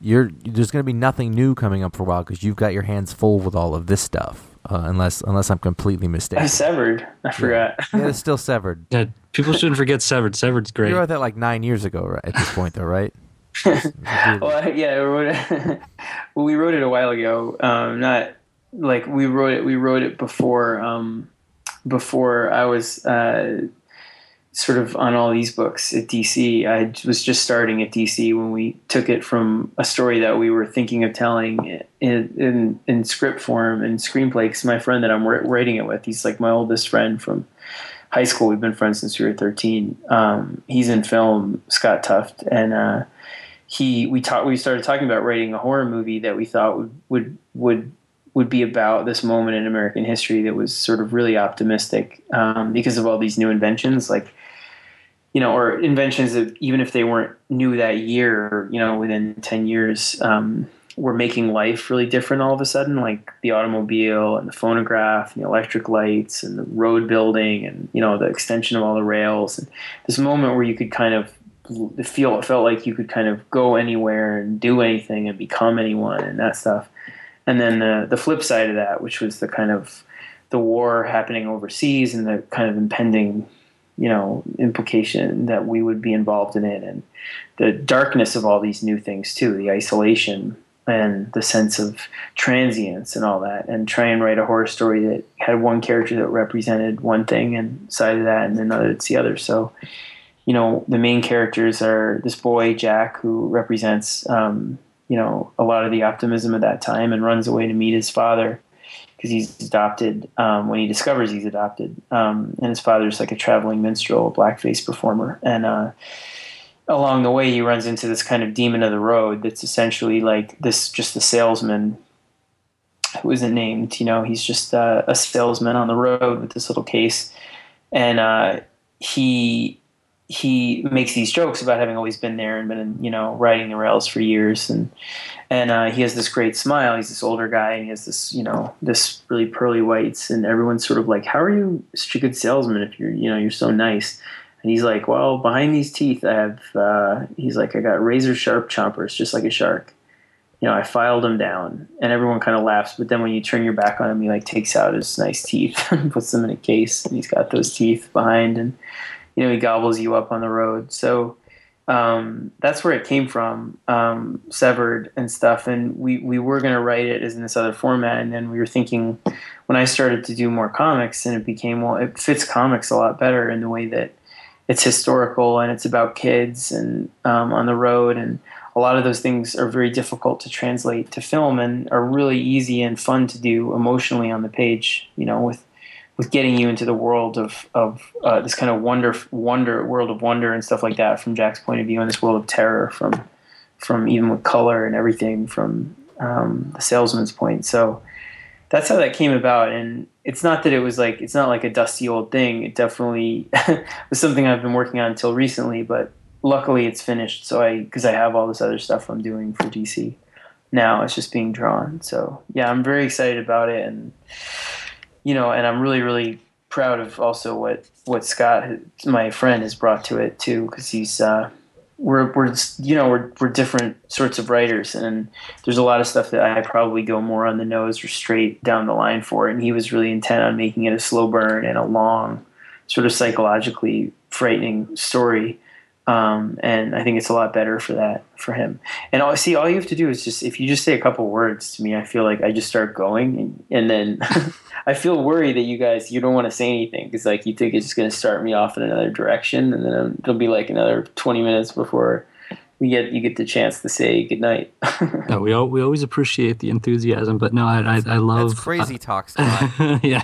You're there's going to be nothing new coming up for a while because you've got your hands full with all of this stuff. Uh, unless unless I'm completely mistaken. I severed. I forgot. yeah, it's still severed. Yeah, people shouldn't forget Severed. Severed's great. You wrote that like nine years ago, right? At this point, though, right? well, yeah, we wrote it, well, we wrote it a while ago. Um, not like we wrote it. We wrote it before um, before I was uh, sort of on all these books at DC. I was just starting at DC when we took it from a story that we were thinking of telling in in, in script form and screenplay. Because my friend that I'm writing it with, he's like my oldest friend from high school. We've been friends since we were 13. Um, he's in film, Scott Tuft, and uh, he we talked. We started talking about writing a horror movie that we thought would would would would be about this moment in American history that was sort of really optimistic um, because of all these new inventions, like you know, or inventions that even if they weren't new that year, you know, within ten years, um, were making life really different all of a sudden, like the automobile and the phonograph and the electric lights and the road building and you know the extension of all the rails and this moment where you could kind of feel it felt like you could kind of go anywhere and do anything and become anyone and that stuff. And then the the flip side of that, which was the kind of the war happening overseas and the kind of impending, you know, implication that we would be involved in it, and the darkness of all these new things too, the isolation and the sense of transience and all that, and try and write a horror story that had one character that represented one thing and side of that, and another it's the other. So. You know, the main characters are this boy Jack, who represents um, you know a lot of the optimism of that time and runs away to meet his father because he's adopted um, when he discovers he's adopted. Um, and his father's like a traveling minstrel a blackface performer. And uh, along the way he runs into this kind of demon of the road that's essentially like this just a salesman who isn't named you know? He's just uh, a salesman on the road with this little case. And uh, he he makes these jokes about having always been there and been, you know, riding the rails for years, and and uh, he has this great smile. He's this older guy, and he has this, you know, this really pearly whites, and everyone's sort of like, "How are you such a good salesman if you're, you know, you're so nice?" And he's like, "Well, behind these teeth, I have," uh, he's like, "I got razor sharp chompers, just like a shark." You know, I filed them down, and everyone kind of laughs. But then when you turn your back on him, he like takes out his nice teeth and puts them in a case, and he's got those teeth behind, and you know he gobbles you up on the road. So um, that's where it came from, um, severed and stuff. And we we were going to write it as in this other format, and then we were thinking when I started to do more comics, and it became well, it fits comics a lot better in the way that it's historical and it's about kids and um, on the road and a lot of those things are very difficult to translate to film and are really easy and fun to do emotionally on the page you know with with getting you into the world of of uh, this kind of wonder wonder world of wonder and stuff like that from Jack's point of view and this world of terror from from even with color and everything from um, the salesman's point. So that's how that came about. And it's not that it was like it's not like a dusty old thing. It definitely was something i've been working on until recently but luckily it's finished. So i because i have all this other stuff i'm doing for dc now. It's just being drawn. So yeah i'm very excited about it. And you know, and I'm really, really proud of also what what Scott, my friend, has brought to it too, because he's uh, we're we're you know we're we're different sorts of writers, and there's a lot of stuff that I probably go more on the nose or straight down the line for, and he was really intent on making it a slow burn and a long, sort of psychologically frightening story. Um, and I think it's a lot better for that for him. And all, see, all you have to do is just if you just say a couple words to me, I feel like I just start going, and, and then I feel worried that you guys you don't want to say anything because like you think it's just going to start me off in another direction, and then it'll be like another twenty minutes before we get you get the chance to say goodnight. No, we al- we always appreciate the enthusiasm, but no, I I, I love That's crazy talk, Scott. yeah,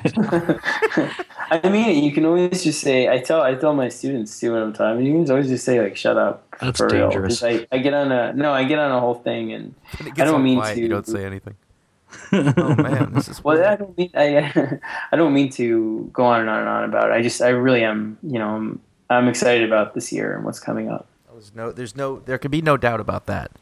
I mean, you can always just say. I tell I tell my students too when I'm talking. You can always just say like, "Shut up." That's for real. I, I get on a no, I get on a whole thing, and When I don't mean quiet, to. You don't say anything. oh man, this is Well. I don't mean I, I don't mean to go on and on and on about it. I just I really am. You know, I'm, I'm excited about this year and what's coming up. There's no, there's no, there can be no doubt about that.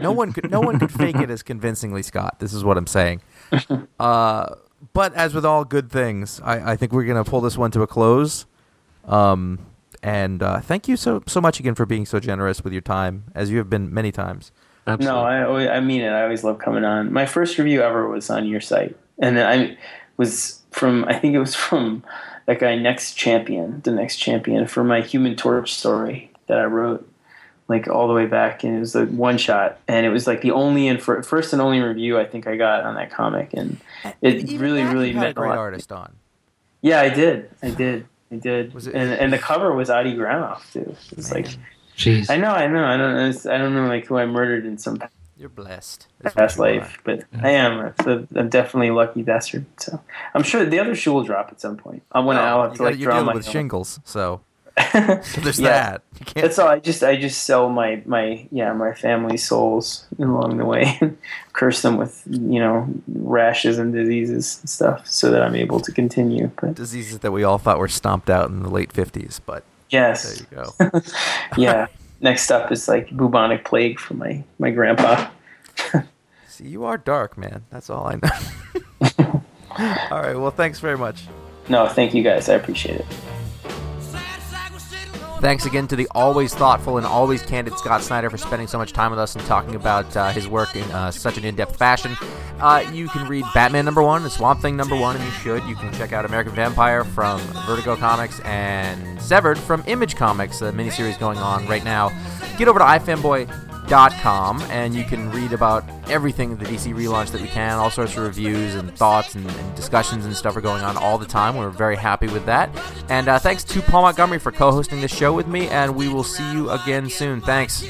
No one could, no one could fake it as convincingly, Scott. This is what I'm saying. Uh, but as with all good things, I, I think we're gonna pull this one to a close. Um, and uh, thank you so so much again for being so generous with your time, as you have been many times. absolutely. No, I always, I mean it. I always love coming on. My first review ever was on your site, and I was from I think it was from that guy Next Champion, the Next Champion for my Human Torch story that I wrote, like all the way back, and it was a one shot, and it was like the only and fir- first and only review I think I got on that comic, and uh, it Even really really meant a great lot. artist on. Yeah, I did, I did, I did, Was it- and and the cover was Adi Granov too. It's like Jeez. I know, I know, I don't know, I don't know like who I murdered in some You're blessed. That's past you are. life, but I am. So I'm definitely a lucky bastard. So I'm sure the other shoe will drop at some point. I want to. I'll have to like draw my. with shingles, so there's Yeah. that. You can't. That's all. I just I just sell my my yeah my family souls along the way, and curse them with you know rashes and diseases and stuff, so that I'm able to continue. But diseases that we all thought were stomped out in the late 50s, but yes, there you go. yeah. Next up is like bubonic plague for my my grandpa. See, you are dark, man. That's all I know. all right. Well, thanks very much. No, thank you guys. I appreciate it. Thanks again to the always thoughtful and always candid Scott Snyder for spending so much time with us and talking about uh, his work in uh, such an in-depth fashion. Uh, you can read Batman number one and Swamp Thing number one, and you should. You can check out American Vampire from Vertigo Comics and Severed from Image Comics, a miniseries going on right now. Get over to ifanboy.com and you can read about everything the DC relaunch that we can. All sorts of reviews and thoughts and, and discussions and stuff are going on all the time. We're very happy with that. And uh, thanks to Paul Montgomery for co hosting this show with me, and we will see you again soon. Thanks.